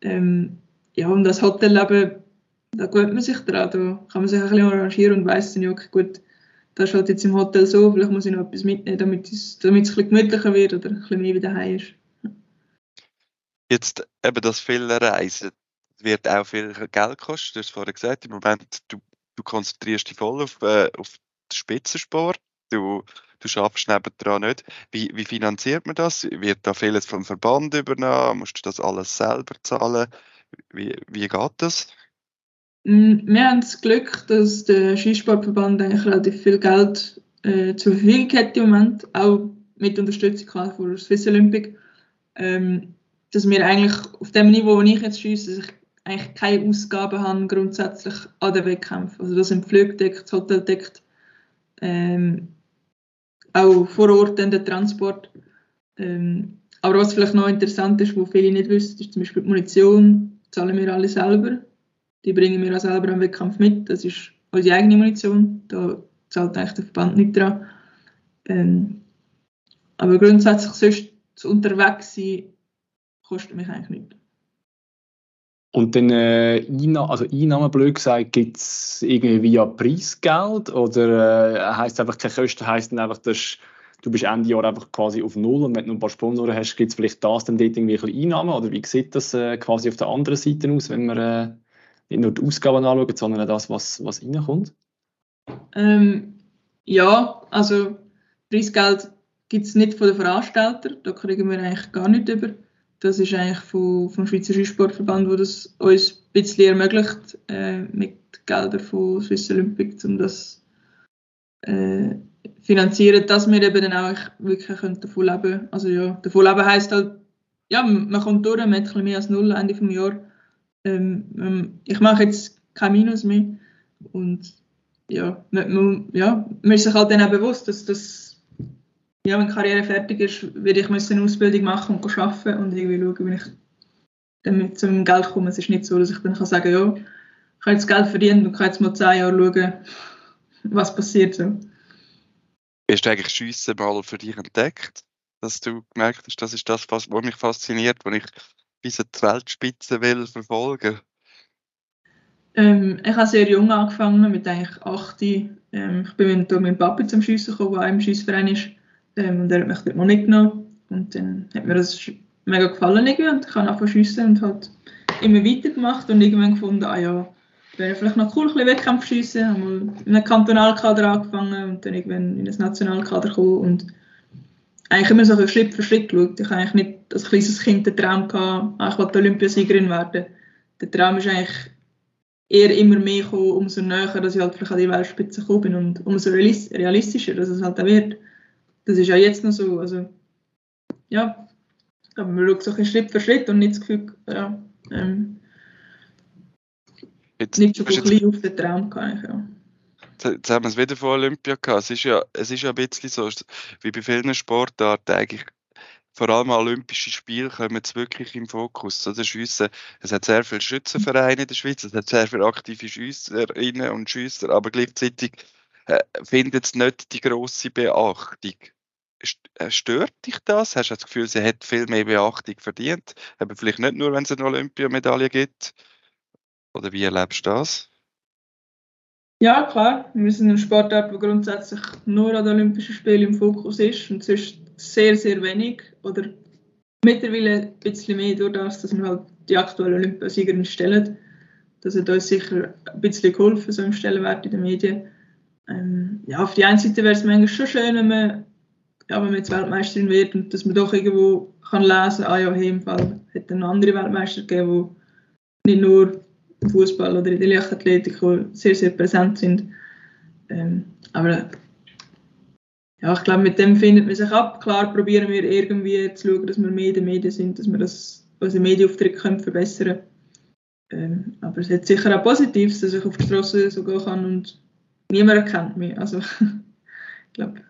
Ähm, ja, und das Hotelleben, da gewöhnt man sich dran, da kann man sich ein bisschen arrangieren und weiss dann, okay, gut, das ist halt jetzt im Hotel so, vielleicht muss ich noch etwas mitnehmen, damit es, damit es ein bisschen gemütlicher wird oder ein bisschen mehr wieder heim ist. Jetzt eben das viele Reisen wird auch viel Geld kosten, du hast es vorhin gesagt, im Moment, du, du konzentrierst dich voll auf, äh, auf den Spitzensport, du, du schaffst nebendran nicht. Wie, wie finanziert man das? Wird da vieles vom Verband übernommen? Musst du das alles selber zahlen? Wie, wie geht das? Mm, wir haben das Glück, dass der Skisportverband eigentlich relativ viel Geld äh, zur Verfügung hat im Moment, auch mit Unterstützung von der Swiss Olympic. Ähm, dass wir eigentlich auf dem Niveau, wo ich jetzt schiesse, dass ich eigentlich keine Ausgaben habe grundsätzlich an den Wettkämpfen. Also das sind Flüge deckt, das Hotel deckt, ähm, auch vor Ort dann der Transport. Ähm, aber was vielleicht noch interessant ist, wo viele nicht wissen, ist zum Beispiel die Munition, zahlen wir alle selber. Die bringen wir auch selber am Wettkampf mit. Das ist unsere eigene Munition. Da zahlt eigentlich der Verband nicht dran. Ähm, aber grundsätzlich sonst zu unterwegs sein, kostet mich eigentlich nicht. Und dann äh, Einnahmen, also Einnahmen, blöd gesagt, gibt es irgendwie via Preisgeld oder äh, heisst einfach keine Kosten, heisst dann einfach, dass du bist Ende Jahr einfach quasi auf Null und wenn du ein paar Sponsoren hast, gibt es vielleicht das dann dort irgendwie ein bisschen Einnahmen oder wie sieht das äh, quasi auf der anderen Seite aus, wenn wir äh, nicht nur die Ausgaben anschauen, sondern das, was, was reinkommt? Ähm, ja, also Preisgeld gibt es nicht von den Veranstaltern, da kriegen wir eigentlich gar nicht über. Das ist eigentlich vom, vom Schweizer Skisportverband, wo das uns ein bisschen ermöglicht, äh, mit Geldern von Swiss Olympic, um das äh, finanzieren, dass wir eben dann auch wirklich davon leben können. Also ja, davon leben heisst halt, ja, man kommt durch, man hat ein bisschen mehr als null Ende des Jahres. Ähm, ähm, ich mache jetzt kein Minus mehr und ja, man, man, ja, man ist sich halt dann auch bewusst, dass das ja, wenn die Karriere fertig ist, werde ich eine Ausbildung machen und arbeiten und irgendwie schauen, wie ich damit zum Geld komme. Es ist nicht so, dass ich dann kann sagen ja, ich habe jetzt Geld verdient und kann jetzt mal zehn Jahre schauen, was passiert. So. Hast du eigentlich Schiessen mal für dich entdeckt? Dass du gemerkt hast, das ist das, was mich fasziniert, wenn ich bis an die Weltspitze will verfolgen ähm, ich habe sehr jung angefangen, mit eigentlich 8. Ähm, ich bin mit meinem Papa zum Schiessen gekommen, der auch im Schiessverein ist. Ähm, er hat mich dort mal mitgenommen. Und dann hat mir das mega gefallen irgendwie und ich habe angefangen schiessen und halt immer weitergemacht und irgendwann gefunden, ah ja, wäre vielleicht noch cool, ein bisschen Wettkampf schiessen. Habe mal in einem Kantonalkader angefangen und dann irgendwann in ein Nationalkader gekommen und eigentlich immer so Schritt für Schritt geschaut. Ich habe eigentlich nicht als kleines Kind den Traum gehabt, ah, ich wollte Olympiasiegerin werden. Der Traum ist eigentlich eher immer mehr gekommen, umso näher, dass ich halt vielleicht an die Weltspitze gekommen bin und umso realistischer, dass es halt auch wird. Das ist ja jetzt noch so, also ja, aber man schaut so ein Schritt für Schritt und nicht das Gefühl, ja, ähm, jetzt, nicht so klein auf den Traum kann ich, ja. Jetzt haben wir es wieder von Olympia gehabt. Es ist ja, es ist ja ein bisschen so, wie bei vielen Sportarten eigentlich, vor allem Olympische Spiele kommen jetzt wirklich im Fokus. Also Schiessen, es hat sehr viele Schützenvereine in der Schweiz, es hat sehr viele aktive Schiesserinnen und Schiesser, aber gleichzeitig äh, findet es nicht die grosse Beachtung. Äh, stört dich das? Hast du das Gefühl, sie hat viel mehr Beachtung verdient? Aber vielleicht nicht nur, wenn es eine Olympiamedaille gibt? Oder wie erlebst du das? Ja, klar. Wir sind ein Sportart, der grundsätzlich nur an den Olympischen Spielen im Fokus ist und sonst sehr, sehr wenig. Oder mittlerweile ein bisschen mehr durch das, dass wir halt die aktuelle Olympiasiegerin stellen. Das hat uns sicher ein bisschen geholfen, so im Stellenwert in den Medien. Ähm, ja, auf die einen Seite wäre es manchmal schon schön, wenn man, ja, wenn man jetzt Weltmeisterin wird und dass man doch irgendwo kann lesen kann, ah ja, hier im Fall hat es noch andere Weltmeister gegeben, die nicht nur im Fußball oder in der Leichtathletik sehr, sehr präsent sind. Ähm, aber ja, ich glaube, mit dem findet man sich ab. Klar probieren wir irgendwie zu schauen, dass wir mehr in den Medien sind, dass wir das, unseren Medienauftritt können verbessern ähm, Aber es hat sicher auch Positives, dass ich auf die Straße so gehen kann und niemand erkennt mich. Also, [laughs] ich glaube,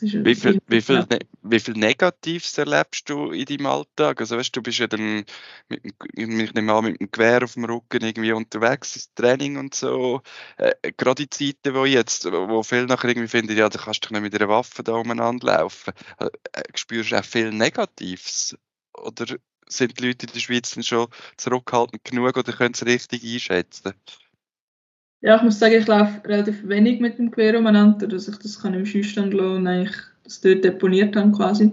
wie viel, wie, viel, ne, wie viel Negatives erlebst du in deinem Alltag? Also weißt, du bist ja dann mit, mit, mit, mit dem Gewehr auf dem Rücken irgendwie unterwegs ins Training und so. Äh, gerade in Zeiten, wo jetzt, wo viele nachher irgendwie finden, ja, da kannst du nicht mit einer Waffe da umeinander laufen. Äh, äh, spürst du auch viel Negatives? Oder sind die Leute in der Schweiz dann schon zurückhaltend genug oder können sie richtig einschätzen? Ja, ich muss sagen, ich laufe relativ wenig mit dem Gewehr umeinander, dass ich das kann im Schießstand lassen und eigentlich das dort deponiert habe quasi.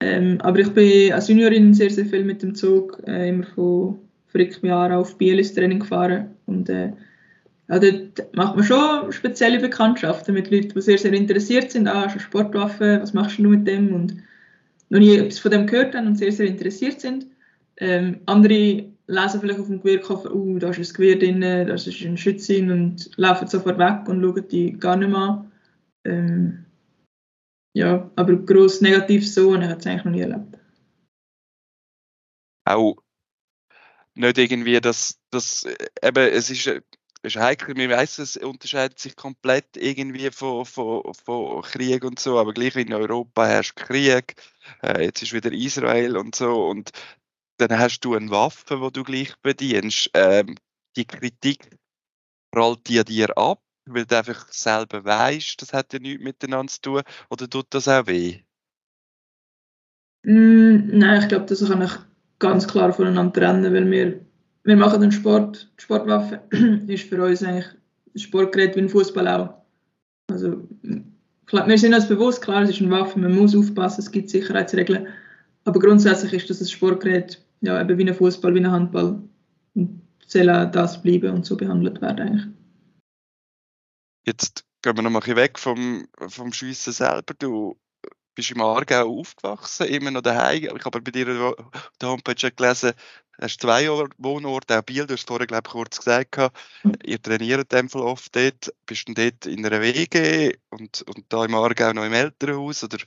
Ähm, aber ich bin als Juniorin sehr, sehr viel mit dem Zug äh, immer von Frickmjahr auf Biel ins Training gefahren und äh, ja, dort macht man schon spezielle Bekanntschaften mit Leuten, die sehr, sehr interessiert sind. Ah, hast du Sportwaffe, was machst du mit dem? Und noch nie etwas von dem gehört haben und sehr, sehr interessiert sind. Ähm, andere lesen vielleicht auf dem Gewehrkoffer, uh, da ist ein Gewehr drin, das ist ein Schützin und laufen sofort weg und schauen die gar nicht mehr an. Ähm, ja, aber gross negativ so habe ich es eigentlich noch nie erlebt. Auch nicht irgendwie, dass, dass eben, es ist, ist heikel, wir wissen, es unterscheidet sich komplett irgendwie von, von, von Krieg und so, aber gleich in Europa herrscht Krieg, äh, jetzt ist wieder Israel und so und dann hast du eine Waffe, die du gleich bedienst. Ähm, die Kritik prallt die dir ab, weil du einfach selber weißt, das hat ja nichts miteinander zu tun, oder tut das auch weh? Mm, nein, ich glaube, das kann ich ganz klar voneinander trennen, weil wir, wir machen den Sport, die Sportwaffe [clears throat] ist für uns eigentlich ein Sportgerät wie ein Fußball auch. Also, wir sind uns bewusst, klar, es ist eine Waffe, man muss aufpassen, es gibt Sicherheitsregeln, aber grundsätzlich ist das ein Sportgerät ja, eben wie ein Fußball, wie ein Handball. Und soll auch das bleiben und so behandelt werden eigentlich. Jetzt gehen wir noch mal ein weg vom, vom Schiessen selber. Du bist im Aargau aufgewachsen, immer noch daheim. Ich habe bei dir auf der Homepage gelesen, du hast zwei Wohnorte, auch Biel, du hast es vorher glaube ich, kurz gesagt. Mhm. Ihr trainiert in dem Fall oft dort. Bist du dort in einer WG und, und da im Aargau noch im Elternhaus? Oder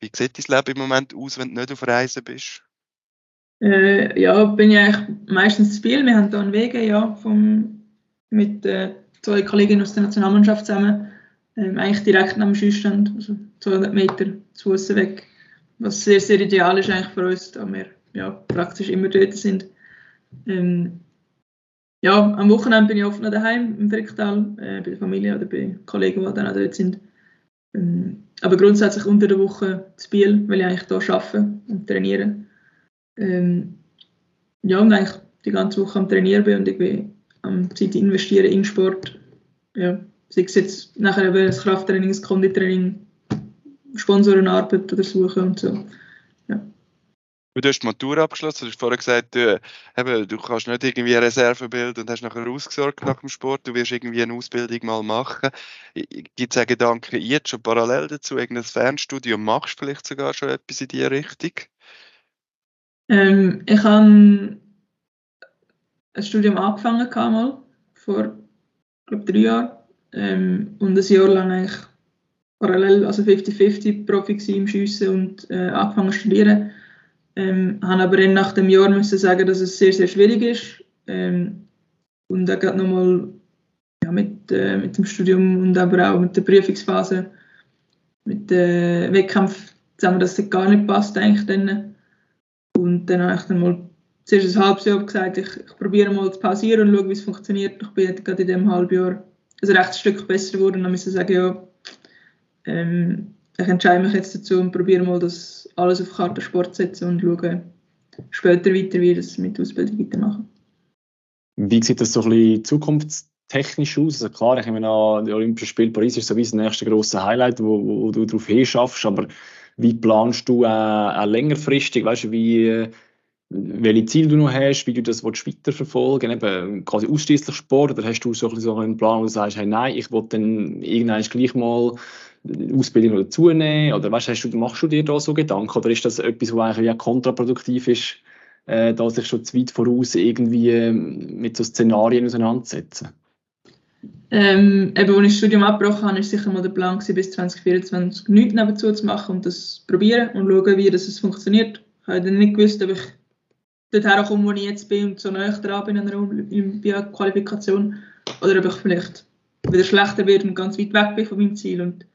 wie sieht dein Leben im Moment aus, wenn du nicht auf Reisen bist? Äh, ja, bin ich eigentlich meistens zu viel. Wir haben hier einen Weg ja, vom, mit äh, zwei Kolleginnen aus der Nationalmannschaft zusammen. Ähm, eigentlich direkt am Schießstand, also 200 Meter zu Fuß weg. Was sehr, sehr ideal ist eigentlich für uns, da wir ja, praktisch immer dort sind. Ähm, ja, am Wochenende bin ich oft noch daheim im Fricktal, äh, bei der Familie oder bei Kollegen, die dann auch dort sind. Ähm, aber grundsätzlich unter der Woche zu Biel, weil ich eigentlich hier arbeite und trainiere. Ähm, ja, und eigentlich die ganze Woche am Trainieren bin und bin am Zeit investieren in Sport. Ja, sei es jetzt nachher eben das Krafttraining, das Konditraining, Sponsorenarbeit oder Suche und so. Du hast die Matur abgeschlossen, du hast vorher gesagt, du, eben, du kannst nicht irgendwie Reserve bilden und hast nachher ausgesorgt nach dem Sport, du wirst irgendwie eine Ausbildung mal machen. Gibt es einen Gedanken jetzt schon parallel dazu, irgendein Fernstudium machst du vielleicht sogar schon etwas in diese Richtung? Ähm, ich habe ein Studium angefangen mal, vor, glaube drei Jahren. Ähm, und ein Jahr lang eigentlich parallel, also 50-50 Profi im Schiessen und äh, angefangen zu studieren. Ähm, habe aber dann nach dem Jahr müssen sagen, dass es sehr, sehr schwierig ist. Ähm, und dann geht nochmal ja, mit, äh, mit dem Studium und aber auch mit der Prüfungsphase, mit dem Wettkampf zusammen, dass das gar nicht passt eigentlich dann. Und dann habe ich dann mal zuerst ein halbes Jahr gesagt, ich, ich probiere mal zu pausieren und schaue, wie es funktioniert. Ich bin gerade in diesem halben Jahr ein rechtes Stück besser geworden und dann musste ich sagen, ja, ähm, ich entscheide mich jetzt dazu und probiere mal das alles auf Karte Sport zu setzen und schaue später weiter, wie ich das mit der Ausbildung weitermache. Wie sieht das so ein bisschen zukunftstechnisch aus? Also klar, ich meine an, die Olympischen Spiele Paris ist sowieso das nächste große Highlight, wo, wo du darauf hinschaffst, aber wie planst du äh, auch längerfristig, weißt wie welche Ziele du noch hast, wie du das weiterverfolgen willst, eben quasi ausschließlich Sport, oder hast du so, so einen Plan, wo du sagst, hey, nein, ich will dann irgendwann gleich mal Ausbildung dazu nehmen, oder weißt, hast du, machst du dir da so Gedanken, oder ist das etwas, was eigentlich kontraproduktiv ist, äh, da sich schon zu weit voraus irgendwie ähm, mit so Szenarien auseinandersetzen? Ähm, eben, als ich das Studium abgebrochen habe, war sicher mal der Plan, gewesen, bis 2024 nichts nebenzu zu machen und das probieren und schauen, wie das funktioniert. Ich habe dann nicht gewusst, ob ich dorthin komme, wo ich jetzt bin und so näher dran bin an einer Olympia-Qualifikation. Oder ob ich vielleicht wieder schlechter werde und ganz weit weg bin von meinem Ziel. Und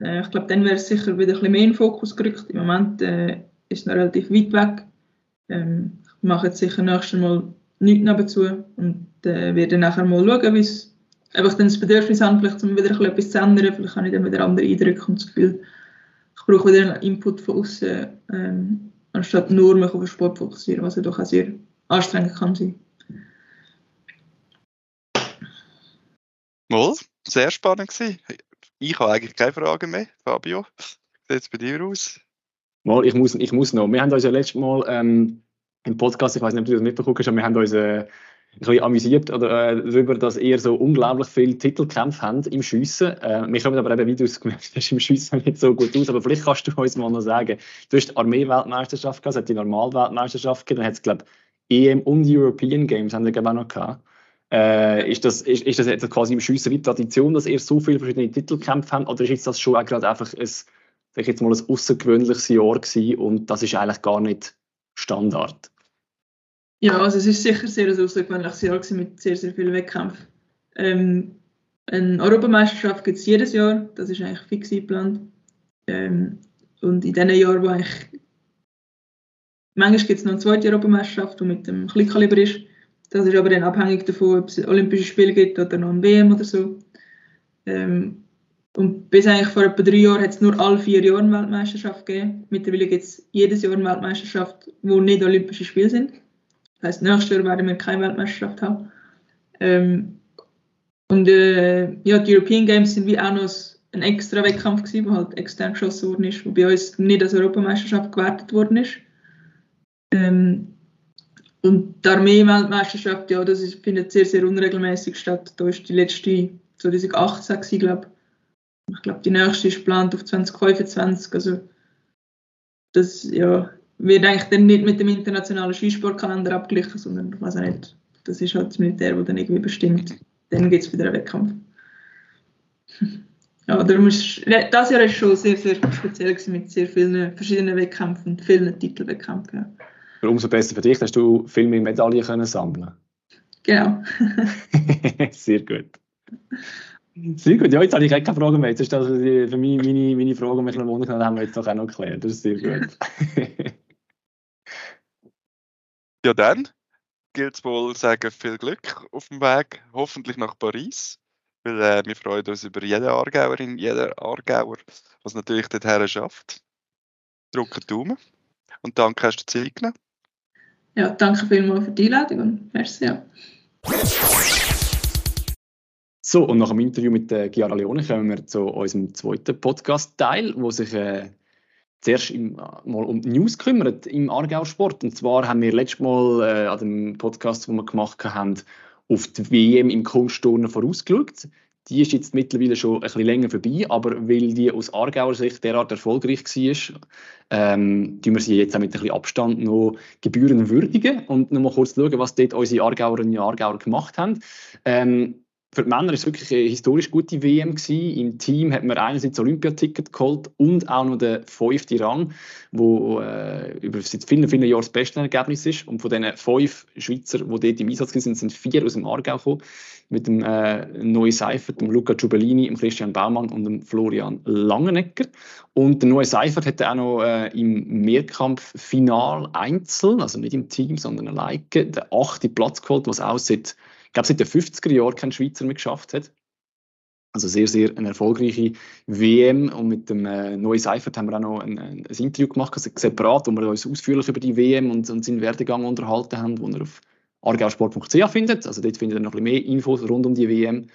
äh, ich glaube, dann wäre es sicher wieder ein bisschen mehr in den Fokus gerückt. Im Moment äh, ist es noch relativ weit weg. Ähm, ich mache jetzt sicher nächstes Mal nichts nebenzu und äh, werde nachher mal schauen, wie es ich dann das Bedürfnis habe, vielleicht um wieder etwas zu ändern. Vielleicht habe ich dann wieder andere Eindrücke und das Gefühl, ich brauche wieder einen Input von außen. Ähm, anstatt nur mich auf den Sport fokussieren, was ja doch auch sehr anstrengend kann sein. Wohl, sehr spannend gewesen. Ich habe eigentlich keine Fragen mehr, Fabio. Wie sieht es bei dir aus? Mal, ich muss, ich muss noch. Wir haben uns ja letztes Mal ähm, im Podcast, ich weiß nicht, ob du das mitbekommen hast, aber wir haben uns äh, bisschen amüsiert oder, äh, darüber, dass ihr so unglaublich viele Titelkämpfe habt im Schiessen. Äh, wir kommen aber eben, wie du es gemerkt hast, im Schiessen [laughs] nicht so gut aus. Aber vielleicht kannst du uns mal noch sagen, du hast die Armee-Weltmeisterschaft gehabt, es hat die Normal-Weltmeisterschaft gegeben, dann hat es, glaube ich, EM und European Games haben wir, glaube auch noch gehabt. Äh, ist, das, ist, ist das jetzt quasi im Schiessen wie Tradition, dass ihr so viele verschiedene Titelkämpfe habt? Oder ist das schon auch gerade einfach ein, ein außergewöhnliches Jahr gewesen und das ist eigentlich gar nicht Standard? Ja, also es ist sicher sehr ein außergewöhnliches Jahr mit sehr, sehr vielen Wettkämpfen. Ähm, eine Europameisterschaft gibt es jedes Jahr, das ist eigentlich fix geplant. Ähm, und in diesen Jahren, wo eigentlich manchmal gibt es noch eine zweite Europameisterschaft, die mit dem Kleinkaliber ist. Das ist aber dann abhängig davon, ob es Olympische Spiele gibt oder noch ein WM oder so. Ähm, und bis eigentlich vor etwa drei Jahren hat es nur alle vier Jahre eine Weltmeisterschaft gegeben. Mittlerweile gibt es jedes Jahr eine Weltmeisterschaft, wo nicht Olympische Spiele sind. Das heisst, nächstes Jahr werden wir keine Weltmeisterschaft haben. Ähm, und äh, ja, die European Games sind wie auch noch ein extra Wettkampf gewesen, der halt extern geschossen worden ist, wo bei uns nicht als Europameisterschaft gewertet worden ist. Ähm, und die Armee-Weltmeisterschaft, ja, das ist, findet sehr, sehr unregelmäßig statt. Da ist die letzte 2018 glaube ich. Ich glaube, die nächste ist geplant auf 2025. Also, das, ja, wird eigentlich dann nicht mit dem internationalen Skisportkalender abgeglichen, sondern weiß nicht, das ist halt das Militär, das dann irgendwie bestimmt. Dann gibt es wieder einen Wettkampf. [laughs] Ja, darum ist, das Jahr war schon sehr, sehr speziell mit sehr vielen verschiedenen Wettkämpfen und vielen Titelwettkämpfen. Ja. Umso besser für dich, hast du viel mehr Medaillen können sammeln Genau. [laughs] sehr gut. Sehr gut. Ja, jetzt habe ich keine Fragen mehr. Jetzt ist das für mich meine, meine Frage, die mich noch wundern haben wir jetzt doch auch noch geklärt. Das ist sehr gut. [laughs] Ja, dann gilt es wohl sagen, viel Glück auf dem Weg, hoffentlich nach Paris. Weil äh, wir freuen uns über jede Aargauerin, jeder Aargauer, was natürlich dorthin schafft. Drücken Daumen. Und danke, hast du Zeit genommen. Ja, danke vielmals für die Einladung und merci. Ja. So, und nach dem Interview mit äh, Chiara Leone kommen wir zu unserem zweiten Podcast-Teil, wo sich äh, zuerst im, mal um die News kümmert im Aargau Sport. Und zwar haben wir letztes Mal äh, an dem Podcast, den wir gemacht haben, auf die WM im Kunstturnen vorausgeschaut. die ist jetzt mittlerweile schon ein bisschen länger vorbei, aber weil die aus Aargauer Sicht derart erfolgreich war, ähm, tun wir sie jetzt auch mit ein bisschen Abstand noch gebührend würdigen und noch mal kurz schauen, was dort unsere Aargauerinnen und Aargauer gemacht haben. Ähm, für die Männer es wirklich eine historisch gute WM. Gewesen. Im Team hat man einerseits Olympiaticket geholt und auch noch den fünften Rang, wo äh, über seit vielen, vielen Jahren das beste Ergebnis ist. Und von diesen fünf Schweizer, die dort im Einsatz sind, sind vier aus dem Aargau gekommen. Mit dem äh, Neue Seifert, dem Luca Giubellini, dem Christian Baumann und dem Florian Langenegger. Und der Neue Seifert hat auch noch äh, im Mehrkampffinal Einzel, also nicht im Team, sondern alleine, den achten Platz geholt, was auch seit glaube, seit den 50er Jahren kein Schweizer mehr geschafft hat. Also sehr, sehr eine erfolgreiche WM und mit dem äh, Neuen Seifert haben wir auch noch ein, ein Interview gemacht, also separat, wo wir uns ausführlich über die WM und, und seinen Werdegang unterhalten haben, wo ihr auf argausport.ch findet. Also dort findet ihr noch ein bisschen mehr Infos rund um die WM.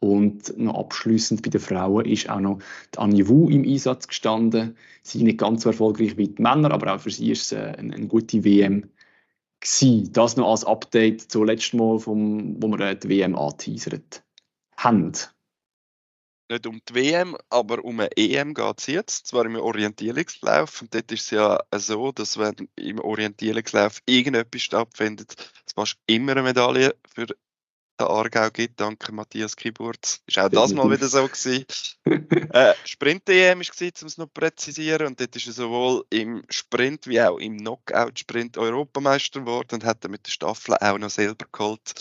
Und noch abschließend bei den Frauen ist auch noch die Anja Wu im Einsatz gestanden. Sie nicht ganz so erfolgreich wie die Männer, aber auch für sie ist es äh, eine, eine gute WM gewesen. Das noch als Update zum letzten Mal, vom, wo wir die WM angeteasert haben. Nicht um die WM, aber um eine EM geht es jetzt, zwar im Orientierungslauf. Und dort ist es ja so, dass wenn im Orientierungslauf irgendetwas stattfindet, es fast immer eine Medaille für der Aargau gibt, dank Matthias Kiburz. Ist auch das mal wieder so gewesen. [laughs] äh, Sprint-EM war, um es noch zu präzisieren, und dort ist er sowohl im Sprint wie auch im Knockout-Sprint Europameister geworden und hat er mit der Staffel auch noch selber geholt.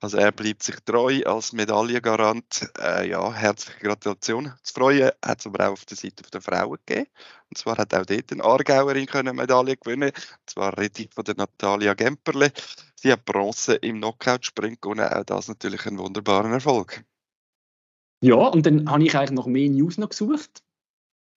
Also er bleibt sich treu als Medaillengarant. Äh, ja, herzliche Gratulation. Zu freuen hat es aber auch auf der Seite der Frauen gegeben. Und zwar hat auch dort eine Aargauerin eine Medaille gewinnen. Und zwar rede ich von der Natalia Gemperle. Sie hat Bronze im Knockout-Sprint gewonnen. Auch das natürlich ein wunderbarer Erfolg. Ja, und dann habe ich eigentlich noch mehr News noch gesucht.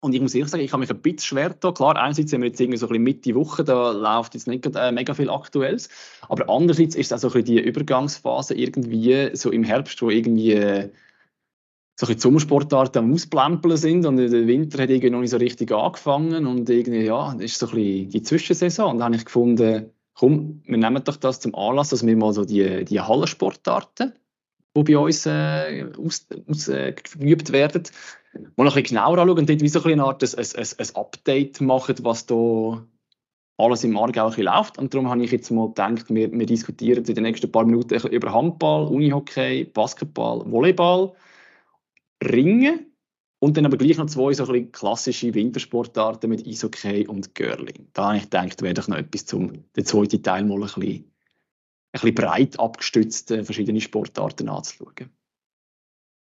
Und ich muss ehrlich sagen, ich habe mich ein bisschen schwer da. Klar, einerseits sind wir jetzt irgendwie so ein Mitte Woche, da läuft jetzt nicht äh, mega viel Aktuelles. Aber andererseits ist auch so die Übergangsphase irgendwie so im Herbst, wo irgendwie äh, so die Sommersportarten am Ausplempeln sind und der Winter hat irgendwie noch nicht so richtig angefangen und irgendwie, ja, das ist so ein bisschen die Zwischensaison. Und da habe ich gefunden, komm, wir nehmen doch das zum Anlass, dass wir mal so die, die Hallensportarten, die bei uns äh, ausgeübt äh, werden, mal noch ein bisschen genauer anschauen und dort wie so ein, eine Art ein, ein, ein Update machen, was da alles im Aargau läuft. Und darum habe ich jetzt mal gedacht, wir, wir diskutieren in den nächsten paar Minuten über Handball, Unihockey, Basketball, Volleyball Ringen und dann aber gleich noch zwei so ein klassische Wintersportarten mit Eishockey und Curling. Da habe ich gedacht, wäre doch noch etwas, um den zweiten Teil mal ein bisschen, ein bisschen breit abgestützt äh, verschiedene Sportarten anzuschauen.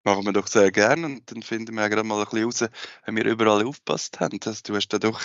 Machen wir doch sehr gerne und dann finden wir gerade mal ein bisschen raus, wenn wir überall aufgepasst haben. Also, du hast da doch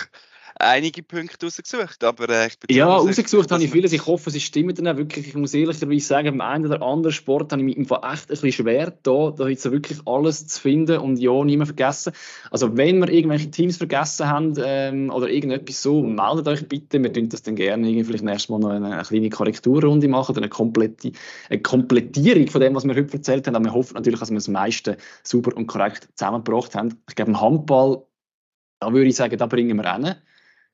einige Punkte rausgesucht, aber äh, Ja, rausgesucht habe ich vieles. Ich hoffe, es stimmt dann auch wirklich. Ich muss ehrlicherweise sagen, beim einen oder anderen Sport habe ich mich einfach echt ein bisschen schwer, da, da jetzt wirklich alles zu finden und ja, niemand vergessen. Also wenn wir irgendwelche Teams vergessen haben ähm, oder irgendetwas so, meldet euch bitte. Wir tun das dann gerne irgendwie vielleicht nächstes Mal noch eine, eine kleine Korrekturrunde machen oder eine, komplette, eine Komplettierung von dem, was wir heute erzählt haben. Aber wir hoffen natürlich, dass wir das meiste sauber und korrekt zusammengebracht haben. Ich glaube, im Handball, da würde ich sagen, da bringen wir hin.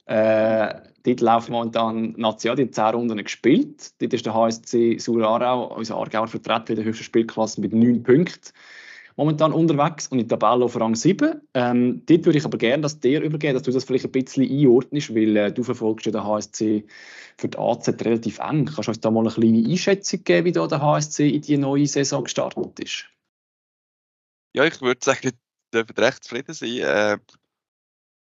Äh, dort läuft momentan Nation, die hat 10 Runden gespielt. Dort ist der HSC Surarau, unser Aargauer Vertreter in der höchsten Spielklasse mit 9 Punkten momentan unterwegs und in der Tabelle auf Rang 7. Ähm, dort würde ich aber gerne, dass dir übergeben, dass du das vielleicht ein bisschen einordnest, weil äh, du verfolgst ja den HSC für die AZ relativ eng. Kannst du uns da mal eine kleine Einschätzung geben, wie da der HSC in die neue Saison gestartet ist? Ja, ich würde sagen, ich dürfen recht zufrieden sein. Äh,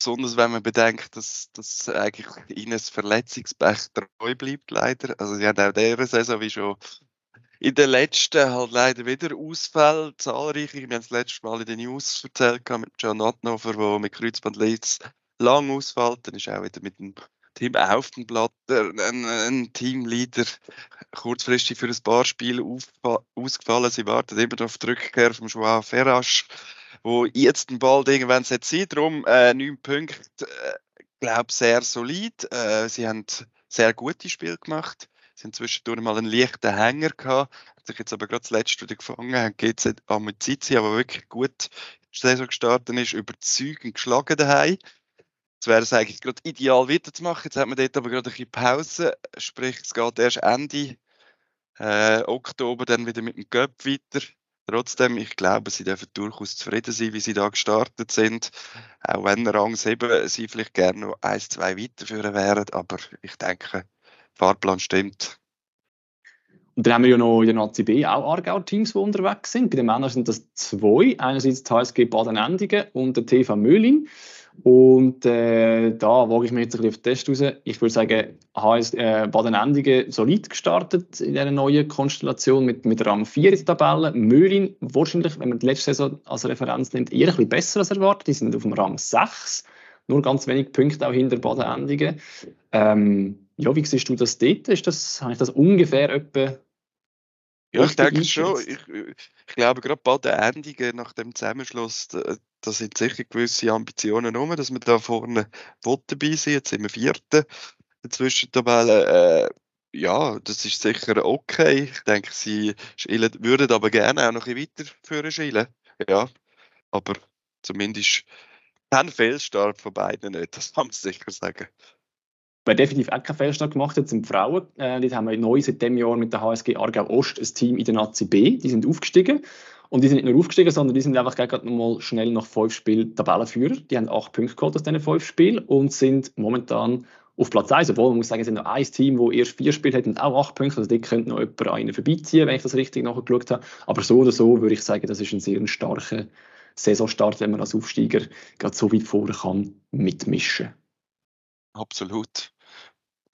Besonders wenn man bedenkt, dass, dass eigentlich ihnen das Verletzungspech treu bleibt, leider. Also sie haben auch dieser Saison wie schon in den letzten halt leider wieder Ausfälle, zahlreiche. Wir haben das letzte Mal in den News erzählt mit John Otnover, der mit Kreuzbandleitz lang ausfällt. Dann ist auch wieder mit dem Team Auftenblatter ein, ein Teamleader kurzfristig für ein paar Spiele ausgefallen. Sie warten immer noch auf die Rückkehr von Joao Ferrasch wo jetzt bald irgendwann sein Darum äh, neun Punkte, äh, glaube sehr solid. Äh, sie haben sehr gute Spiele gemacht. Sie haben zwischendurch mal einen leichten Hänger gehabt, hat sich jetzt aber gerade das letzte wieder gefangen, haben geht es auch mit Zizi, aber wirklich gut die Saison gestartet ist, überzeugend geschlagen daheim. Jetzt wäre es eigentlich gerade ideal weiterzumachen. Jetzt hat man dort aber gerade ein bisschen Pause, sprich es geht erst Ende äh, Oktober dann wieder mit dem Göpp weiter Trotzdem, ich glaube, sie dürfen durchaus zufrieden sein, wie sie da gestartet sind. Auch wenn Rang 7 sie vielleicht gerne noch 1, 2 weiterführen wären. Aber ich denke, Fahrplan stimmt. Und dann haben wir ja noch in der Nazi auch Aargau-Teams, die unterwegs sind. Bei den Männern sind das zwei. Einerseits die HSG Baden-Endigen und der TV Möhlin. Und äh, da wage ich mir jetzt ein bisschen auf den Test raus. Ich würde sagen, HS, äh, Baden-Endigen solid gestartet in dieser neuen Konstellation mit, mit Rang 4 in der Tabelle. Möhlin wahrscheinlich, wenn man die letzte Saison als Referenz nimmt, eher ein bisschen besser als erwartet. Die sind auf dem Rang 6. Nur ganz wenig Punkte auch hinter Baden-Endigen. Ähm, ja, wie siehst du das dort? Ist das, habe ich das ungefähr etwa ja, ich denke schon. Ich, ich glaube, gerade bei den Endungen nach dem Zusammenschluss, da, da sind sicher gewisse Ambitionen rum, dass wir da vorne dabei sind. Jetzt sind wir Vierten der Zwischentabelle. Äh, ja, das ist sicher okay. Ich denke, sie schielen, würden aber gerne auch noch ein bisschen weiterführen schielen. Ja, aber zumindest kein Fehlstart von beiden nicht, das kann man sicher sagen. Wer definitiv auch keinen Fehlstart gemacht hat, sind die Frauen. Äh, dort haben wir neu seit dem Jahr mit der HSG Aargau Ost ein Team in der Nazi B. Die sind aufgestiegen. Und die sind nicht nur aufgestiegen, sondern die sind einfach gerade nochmal schnell nach fünf Spielen Tabellenführer. Die haben acht Punkte geholt aus diesen fünf Spielen und sind momentan auf Platz 1. Obwohl, man muss sagen, es sind noch ein Team, das erst vier Spiele hat und auch acht Punkte. Also, dort könnte noch jemand an ihnen vorbeiziehen, wenn ich das richtig nachgeschaut habe. Aber so oder so würde ich sagen, das ist ein sehr starker Saisonstart, wenn man als Aufsteiger gerade so weit vorne kann mitmischen. Absolut.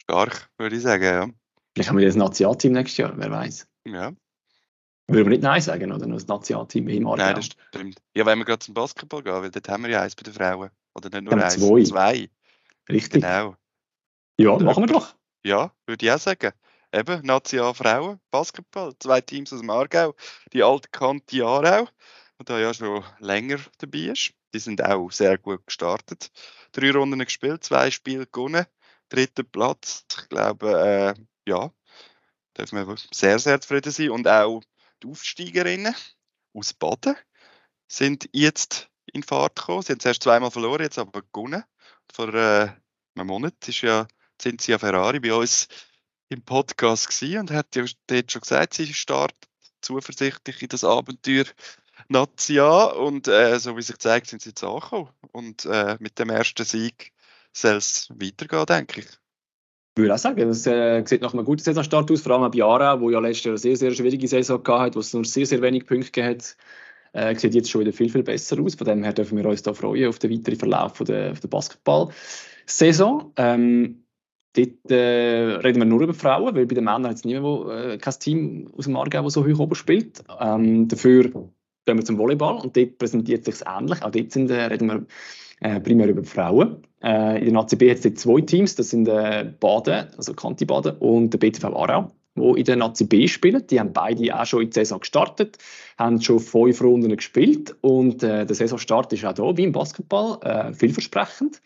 Stark, würde ich sagen, ja. Vielleicht haben wir das Nationalteam nächstes Jahr, wer weiß. Ja. Würden wir nicht Nein sagen, oder? Noch das Nationalteam im Aargau. Nein, das stimmt. Ja, wenn wir gerade zum Basketball gehen, weil dort haben wir ja eins bei den Frauen. Oder nicht nur eins, zwei. zwei. Richtig. Genau. Ja, machen wir doch. Ja, würde ich auch sagen. Eben, National Frauen, Basketball, zwei Teams aus dem Aargau, die alte Kante Aarau, die da ja schon länger dabei ist. Die sind auch sehr gut gestartet. Drei Runden gespielt, zwei Spiele gewonnen, dritter Platz. Ich glaube, äh, ja, dürfen wir sehr, sehr zufrieden sein. Und auch die Aufsteigerinnen aus Baden sind jetzt in Fahrt gekommen. Sie haben zuerst zweimal verloren, jetzt aber gewonnen. Vor äh, einem Monat ist ja Cinzia Ferrari bei uns im Podcast gewesen und hat ja dort schon gesagt, sie startet zuversichtlich in das Abenteuer Nazia und äh, so wie sich zeigt, sind sie jetzt angekommen. Und äh, mit dem ersten Sieg soll es weitergehen, denke ich. Ich würde auch sagen, es äh, sieht nach einem guten Saisonstart aus, vor allem bei Aarau, wo ja letztes Jahr eine sehr, sehr schwierige Saison hatte, wo es nur sehr, sehr wenig Punkte gegeben hat. Äh, sieht jetzt schon wieder viel, viel besser aus. Von dem her dürfen wir uns da freuen auf den weiteren Verlauf von der, der Basketball-Saison. Ähm, dort äh, reden wir nur über Frauen, weil bei den Männern hat es niemand, äh, kein Team aus dem Aargau, das so hoch oben spielt. Ähm, dafür gehen wir zum Volleyball und dort präsentiert sich ähnlich. Auch dort sind, äh, reden wir äh, primär über Frauen. Äh, in der ACB hat es zwei Teams, das sind äh, Baden, also Kanti Baden und der BTV Aarau, die in der Nazi B spielen. Die haben beide auch schon in die Saison gestartet, haben schon fünf Runden gespielt und äh, der Saisonstart ist auch hier, wie im Basketball, äh, vielversprechend.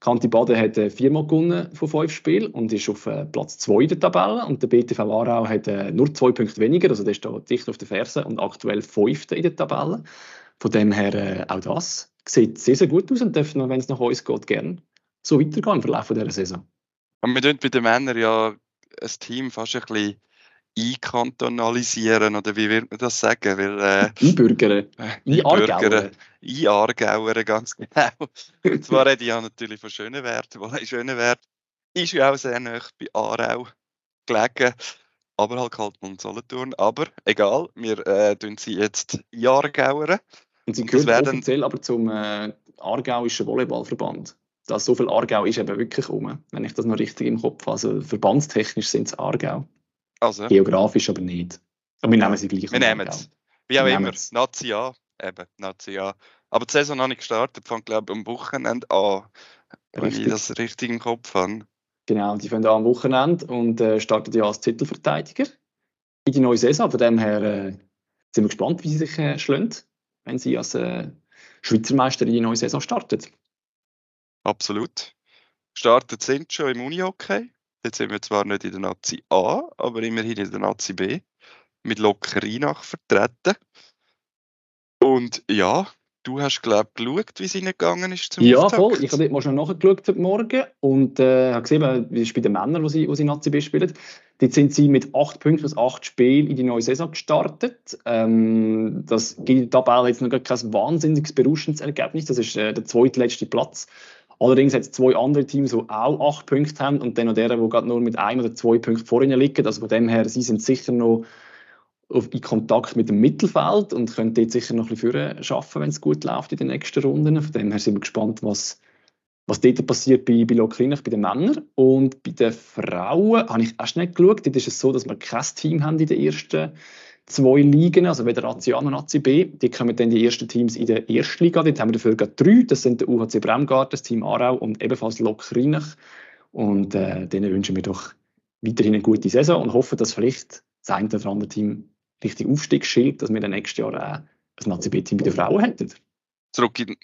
Kanti Baden hat äh, viermal gewonnen von fünf Spielen und ist auf äh, Platz zwei in der Tabelle. Und der BTV Aarau hat äh, nur zwei Punkte weniger, also der ist da dicht auf der Ferse und aktuell fünfte in der Tabelle. Von dem her auch das sieht sehr, sehr gut aus und dürfen, wenn es nach uns geht, gerne so weitergehen im Verlauf dieser Saison. Und wir tun bei den Männern ja ein Team fast ein bisschen einkantonalisieren, oder wie wird man das sagen? Weil, äh, Einbürgern. [laughs] Einbürgern. Einargauern, ganz genau. Und zwar rede ich ja natürlich von Schönewert, weil Schönewert ist ja auch sehr nah bei Aarau gelegen, aber halt Kaltmund Solothurn. Aber egal, wir äh, tun sie jetzt Einargauern. Und sie gehört werden, offiziell aber zum äh, Aargauischen Volleyballverband. Dass so viel Aargau ist eben wirklich um, wenn ich das noch richtig im Kopf habe. Also verbandstechnisch sind es Aargau. Also. Geografisch aber nicht. Aber wir nehmen sie gleich. Wir nehmen es. Wie auch immer. Nazi A. Eben, Nazi A. Aber die Saison noch nicht gestartet, fängt glaube ich am Wochenende an. Wenn ich das richtig im Kopf habe. Genau, die fangen an am Wochenende und äh, starten ja als Titelverteidiger in die neue Saison. Von dem her äh, sind wir gespannt, wie sie sich äh, schlönt wenn sie als äh, Schweizer Meister in die neue Saison startet. Absolut. Gestartet sind schon im Unihockey. Jetzt sind wir zwar nicht in der Nazi A, aber immerhin in der Nazi B. Mit Lockereinach vertreten. Und ja, Du hast, glaube ich, geschaut, wie es ihnen gegangen ist zum Ja, Auftakt. voll. Ich habe dort mal schon nachgeschaut heute Morgen und äh, habe gesehen, wie es bei den Männern, wo sie, wo sie Nazi B spielen. Dort sind sie mit acht Punkten aus acht Spielen in die neue Saison gestartet. Ähm, das gibt Tabelle jetzt noch kein wahnsinniges berauschendes Ergebnis. Das ist äh, der zweitletzte Platz. Allerdings hat es zwei andere Teams, die auch acht Punkte haben und dann noch der, die gerade nur mit einem oder zwei Punkten vor ihnen liegen. Also von dem her, sie sind sicher noch in Kontakt mit dem Mittelfeld und können dort sicher noch ein bisschen schaffen, wenn es gut läuft in den nächsten Runden. Von dem her sind wir gespannt, was, was dort passiert bei, bei Lokrinach, bei den Männern. Und bei den Frauen habe ich erst nicht geschaut. Dort ist es so, dass wir kein Team haben in den ersten zwei Ligen, also weder AC A noch AC B. Die kommen dann die ersten Teams in der ersten Liga. Dort haben wir dafür gerade drei. Das sind der UHC Bremgarten, das Team Aarau und ebenfalls Lokrinach. Und äh, denen wünschen wir doch weiterhin eine gute Saison und hoffen, dass vielleicht das eine oder andere Team richtig Aufstiegsschild, dass wir dann nächstes Jahr auch ein Nazi-B-Team bei den Frauen hätten. Zurück in...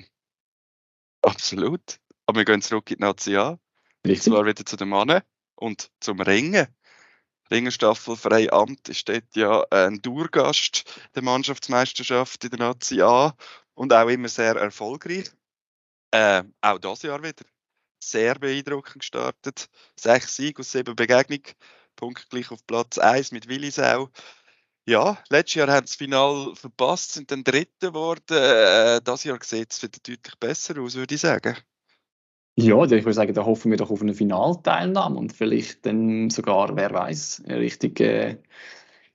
[laughs] Absolut. Aber wir gehen zurück in die Nazi A. Richtig. Und zwar wieder zu den Männern und zum Ringen. Ringerstaffel Freiamt ist dort ja ein Dauergast der Mannschaftsmeisterschaft in der Nazi A und auch immer sehr erfolgreich. Äh, auch dieses Jahr wieder sehr beeindruckend gestartet. Sechs Siege aus sieben Begegnungen, punktgleich auf Platz 1 mit Willisau. Ja, letztes Jahr haben sie das Final verpasst, sind dann Dritte geworden. Äh, das Jahr sieht es wieder deutlich besser aus, würde ich sagen. Ja, ich würde sagen, da hoffen wir doch auf eine Finalteilnahme und vielleicht dann sogar, wer weiß, richtig äh,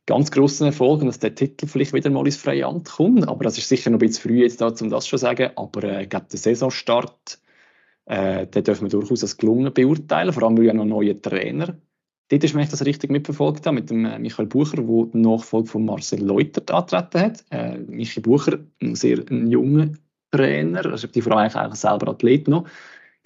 ganz großen Erfolg und dass der Titel vielleicht wieder mal ins freie Amt kommt. Aber das ist sicher noch ein bisschen früh jetzt da, um das schon zu sagen. Aber äh, ich glaube, der Saisonstart, äh, den dürfen wir durchaus als gelungen beurteilen, vor allem weil ja noch neue Trainer Dort ist mir das richtig mitverfolgt mit dem äh, Michael Bucher, der den Nachfolger von Marcel Leutert antreten hat. Äh, Michael Bucher, ein sehr junger Trainer, also die Frau eigentlich selber Athlet noch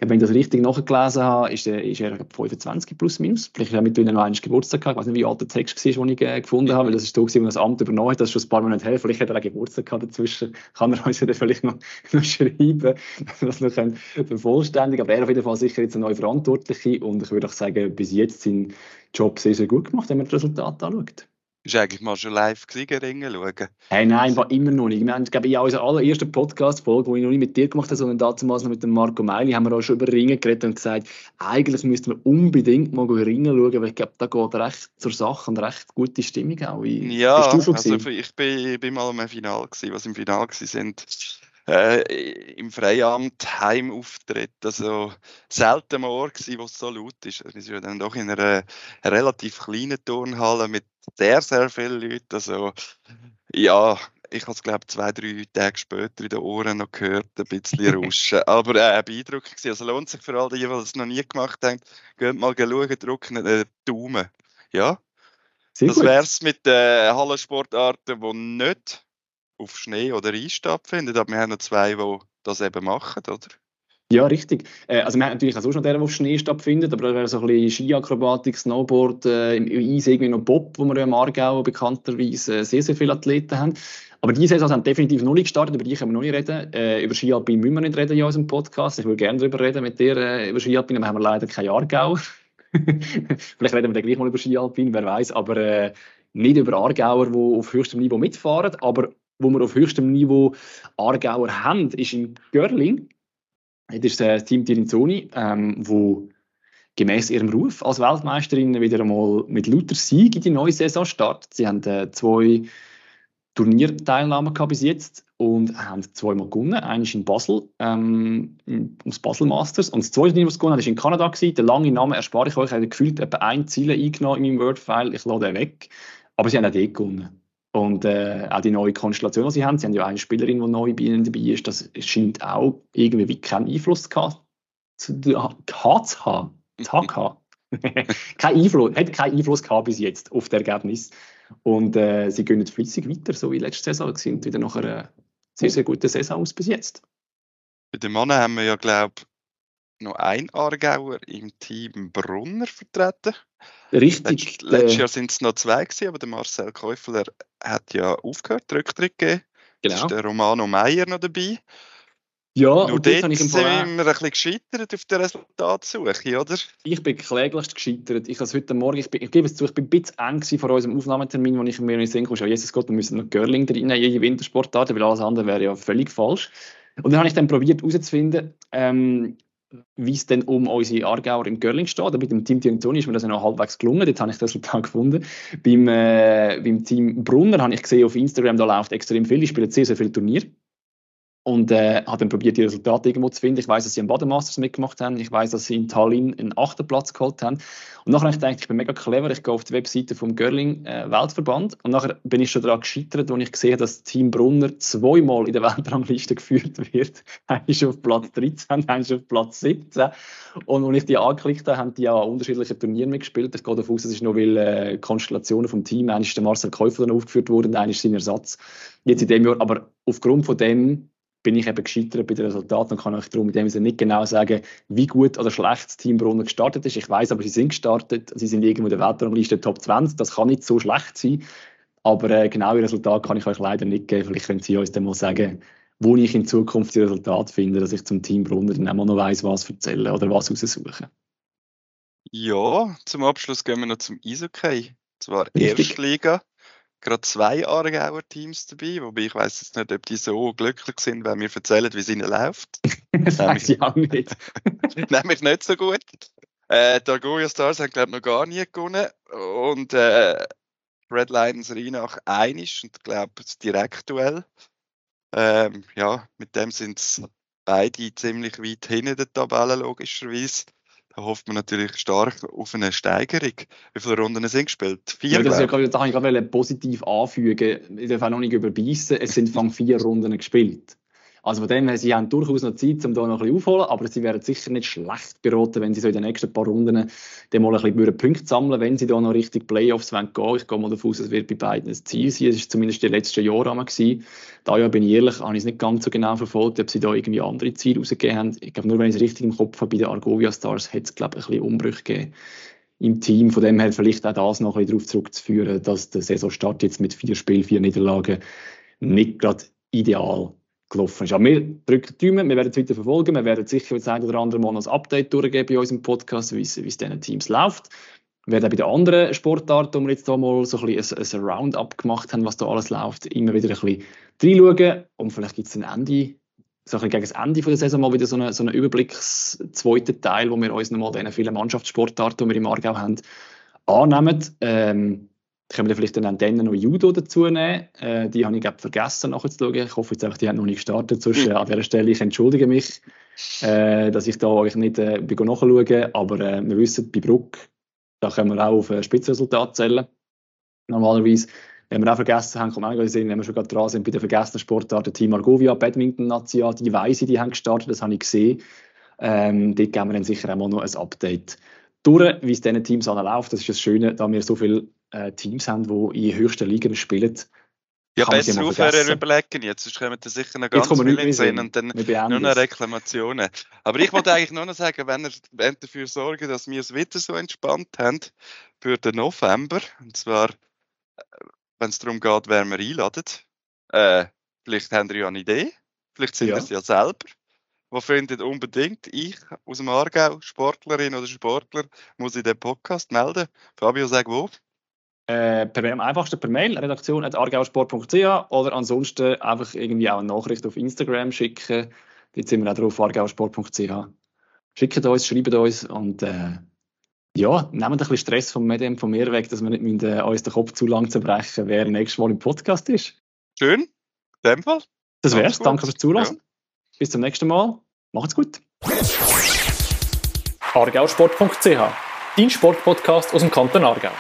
wenn ich das richtig nachgelesen habe, ist er, ist er 25 plus minus. Vielleicht hat er noch einen Geburtstag gehabt. Ich weiß nicht, wie alt der Text war, den ich äh, gefunden habe, weil das ist so, gewesen, das Amt übernommen hat. Das ist schon ein paar Monate her. Vielleicht hat er einen Geburtstag gehabt dazwischen. Kann er uns ja vielleicht noch, [laughs] noch schreiben, dass wir das vervollständigen Aber er auf jeden Fall sicher jetzt eine neue Verantwortliche. Und ich würde auch sagen, bis jetzt seinen Job sehr, sehr gut gemacht, wenn man das Resultat anschaut. Bist du eigentlich mal schon live Ringen schauen? Hey, nein, war immer noch nicht. Wir haben, glaube ich, auch unsere allererste Podcast-Folge, die ich noch nicht mit dir gemacht habe, sondern damals noch mit dem Marco Meili, haben wir auch schon über Ringen geredet und gesagt, eigentlich müssten wir unbedingt mal Ringen schauen, weil ich glaube, da geht recht zur Sache und recht gute Stimmung auch. Ja, also ich bin, bin mal im Finale gewesen, was im Finale sind äh, im Freiamt Heimauftritt. Also selten mal Ort wo es so laut ist. Wir sind ja dann doch in einer relativ kleinen Turnhalle mit sehr, sehr vielen Leuten. Also ja, ich habe es glaube zwei, drei Tage später in den Ohren noch gehört, ein bisschen [laughs] rauschen. Aber äh, beeindruckend gewesen. Also lohnt sich für alle, die, die es noch nie gemacht haben, geht mal schauen, drücken den Daumen. Ja, Sehr das wäre es mit den Hallensportarten, die nicht auf Schnee oder Eis stattfindet. Aber wir haben noch zwei, die das eben machen, oder? Ja, richtig. Äh, also wir haben natürlich auch schon der, der auf Schnee stattfindet, aber da wäre so ein bisschen Skiakrobatik, Snowboard, äh, im Eis irgendwie noch Bob, wo wir ja im Aargau bekannterweise äh, sehr, sehr viele Athleten haben. Aber diese Saison haben definitiv noch nicht gestartet, über die können wir noch nicht reden. Äh, über Skialpin müssen wir nicht reden in unserem Podcast. Ich würde gerne darüber reden mit dir äh, über Skialpin, aber haben wir leider kein Aargauer. [laughs] Vielleicht reden wir dann gleich mal über Skialpin, wer weiß, aber äh, nicht über Aargauer, die auf höchstem Niveau mitfahren, aber wo wir auf höchstem Niveau Aargauer haben, ist in Görling. Das ist das Team Tirinzoni, ähm, wo gemäß ihrem Ruf als Weltmeisterin wieder einmal mit lauter Sieg in die neue Saison startet. Sie haben äh, zwei Turnierteilnahmen bis jetzt und haben zweimal gewonnen. Eines in Basel, ähm, ums Basel Masters. Und das zweite, was gewonnen hat, war in Kanada. Gewesen. Der lange Name erspare ich euch. Ich habe gefühlt etwa ein Ziel eingenommen in meinem Word-File. Ich lade den weg. Aber sie haben auch dort gewonnen. Und äh, auch die neue Konstellation, die sie haben, sie haben ja eine Spielerin, die neu bei ihnen dabei ist, das scheint auch irgendwie wie keinen Einfluss gehabt zu haben. [laughs] [laughs] kein Einfluss, hat keinen Einfluss gehabt bis jetzt auf das Ergebnis. Und äh, sie gehen flüssig weiter, so wie letzte Saison, sind wieder nach einer sehr, sehr guten Saison aus bis jetzt. Bei den Männern haben wir ja, glaube ich, noch ein Aargauer im Team Brunner vertreten. Richtig. Letzt, letztes Jahr sind es noch zwei gewesen, aber der Marcel Käufler hat ja aufgehört, Rücktritt gegeben. Genau. Ist der Romano Meyer noch dabei. Ja, Nur und dort im sind wir ein bisschen gescheitert auf der Resultatsuche, oder? Ich bin kläglichst gescheitert. Ich habe heute Morgen, ich, bin, ich gebe es zu, ich bin ein bisschen eng vor unserem Aufnahmetermin, wo ich mir nicht denke, oh Jesus Gott, wir müssen noch Girling drin in jede Wintersportart, weil alles andere wäre ja völlig falsch. Und dann habe ich dann probiert herauszufinden, ähm, wie es denn um unsere Aargauer im Görling steht. Mit dem Team Tirenzoni ist mir das ja noch halbwegs gelungen. Dort habe ich das [laughs] Resultat gefunden. Beim, äh, beim Team Brunner habe ich gesehen auf Instagram, da läuft extrem viel. Die spielen sehr, sehr viele Turniere und äh, habe dann probiert, die Resultate irgendwo zu finden. Ich weiß, dass sie am Bademasters mitgemacht haben. Ich weiß, dass sie in Tallinn einen achten Platz geholt haben. Und nachher habe ich gedacht, ich bin mega clever. Ich gehe auf die Webseite vom Görling äh, Weltverband. Und nachher bin ich schon daran gescheitert, als ich gesehen dass Team Brunner zweimal in der Weltrangliste [laughs] geführt wird. Ist auf Platz 13, einer ist auf Platz 17. Und als ich die angeklickt habe, haben die ja unterschiedliche Turniere mitgespielt. Ich gehe davon aus, es ist noch, weil äh, Konstellationen vom Team, einer ist der Marcel Käufer dann aufgeführt worden, einer ist sein Ersatz. Jetzt in dem Jahr, aber aufgrund von dem bin ich eben gescheitert bei den Resultaten und kann euch darum mit dem nicht genau sagen, wie gut oder schlecht das Team Brunner gestartet ist. Ich weiß aber, sie sind gestartet, sie sind irgendwo in der Weltrangliste Top 20, das kann nicht so schlecht sein, aber äh, genaue Resultate kann ich euch leider nicht geben. Vielleicht können Sie uns dann mal sagen, wo ich in Zukunft die Resultate finde, dass ich zum Team Brunner dann auch noch weiss, was erzählen oder was raussuchen. Ja, zum Abschluss gehen wir noch zum Eishockey. Zwar Erstliga gerade zwei Aargauer Teams dabei, wobei ich weiß jetzt nicht, ob die so glücklich sind, wenn wir erzählen, wie es ihnen läuft. [laughs] das weiß ich auch nicht. [laughs] Nämlich nicht so gut. Äh, die Argoia Stars haben, glaube ich, noch gar nie gewonnen. Und äh, Red Lions Rheinach einisch und glaube das Direktduell. Ähm, ja, mit dem sind es beide ziemlich weit hinten in der Tabelle, logischerweise. Da hofft man natürlich stark auf eine Steigerung. Wie viele Runden sind gespielt? Vier? Ja, das ja, da kann ich gerade positiv anfügen. Ich darf auch noch nicht überbeissen. Es sind [laughs] von vier Runden gespielt. Also von dem her, sie haben durchaus noch Zeit, um da noch ein bisschen aufzuholen, aber sie wären sicher nicht schlecht beraten, wenn sie so in den nächsten paar Runden dann mal ein bisschen Punkte sammeln wenn sie da noch richtig Playoffs wollen gehen. Ich gehe mal davon aus, es wird bei beiden ein Ziel sein. Es war zumindest die letzten Jahre einmal. Da ja, bin ich ehrlich, habe ich es nicht ganz so genau verfolgt, ob sie da irgendwie andere Ziele rausgegeben haben. Ich glaube, nur wenn ich es richtig im Kopf habe, bei den Argovia Stars hat es, glaube ich, ein bisschen Umbrüche gegeben im Team. Von dem her vielleicht auch das noch ein bisschen darauf zurückzuführen, dass der Saisonstart jetzt mit vier Spielen, vier Niederlagen nicht gerade ideal gelaufen ist. Aber wir drücken die Daumen, wir werden es weiter verfolgen, wir werden sicher das ein oder andere Mal ein Update durchgeben bei unserem Podcast, wie es, diesen Teams läuft. Wir werden auch bei den anderen Sportarten, wo wir jetzt hier mal so ein, bisschen ein, ein Roundup gemacht haben, was da alles läuft, immer wieder ein bisschen reinschauen und vielleicht gibt es ein Ende, so ein bisschen gegen das Ende der Saison mal wieder so einen, so einen Überblicks zweiten Teil, wo wir uns nochmal diesen vielen Mannschaftssportarten, die wir im Aargau haben, annehmen. Ähm, können wir vielleicht dann Antennen noch Judo dazu nehmen. Äh, die habe ich glaube vergessen nachzuschauen. Ich hoffe jetzt einfach, die haben noch nicht gestartet. Sonst äh, an dieser Stelle, ich entschuldige mich, äh, dass ich da euch nicht äh, nachschauen Aber äh, wir wissen, bei Bruck, da können wir auch auf ein Spitzresultat zählen. Normalerweise. Wenn wir auch vergessen haben, kommt auch sehen, wenn wir schon gerade dran sind, bei den vergessenen Sportarten, Team Argovia, Badminton Natia, die weiss ich, die haben gestartet, das habe ich gesehen. Ähm, dort geben wir dann sicher auch noch ein Update durch, wie es diesen Teams läuft. Das ist das Schöne, da wir so viele äh, Teams haben, die in höchsten Ligen spielen. Ja, besser aufhören überlegen jetzt, sonst kommen da sicher noch ganz viele sehen und dann nur noch Reklamationen. Aber ich wollte eigentlich nur noch sagen, wenn ihr wollt dafür sorgen, dass wir es wieder so entspannt haben für den November, und zwar, äh, wenn es darum geht, wer wir einladen, äh, vielleicht habt ihr ja eine Idee, vielleicht sind ja. ihr es ja selber, wo findet unbedingt ich aus dem Aargau, Sportlerin oder Sportler, muss ich den Podcast melden. Fabio, sag wo. Äh, per, am einfachsten per Mail, redaktion.argausport.ch oder ansonsten einfach irgendwie auch eine Nachricht auf Instagram schicken. Dort sind wir auch drauf, argausport.ch. Schickt uns, schreibt uns und äh, ja, nehmt ein bisschen Stress vom Medium von mir weg, dass wir nicht müssen, äh, uns den Kopf zu lang zerbrechen, wer nächstes Mal im Podcast ist. Schön, in dem Fall. Das wär's, danke fürs Zulassen. Ja. Bis zum nächsten Mal. Macht's gut. argausport.ch, dein Sportpodcast aus dem Kanton Aargau.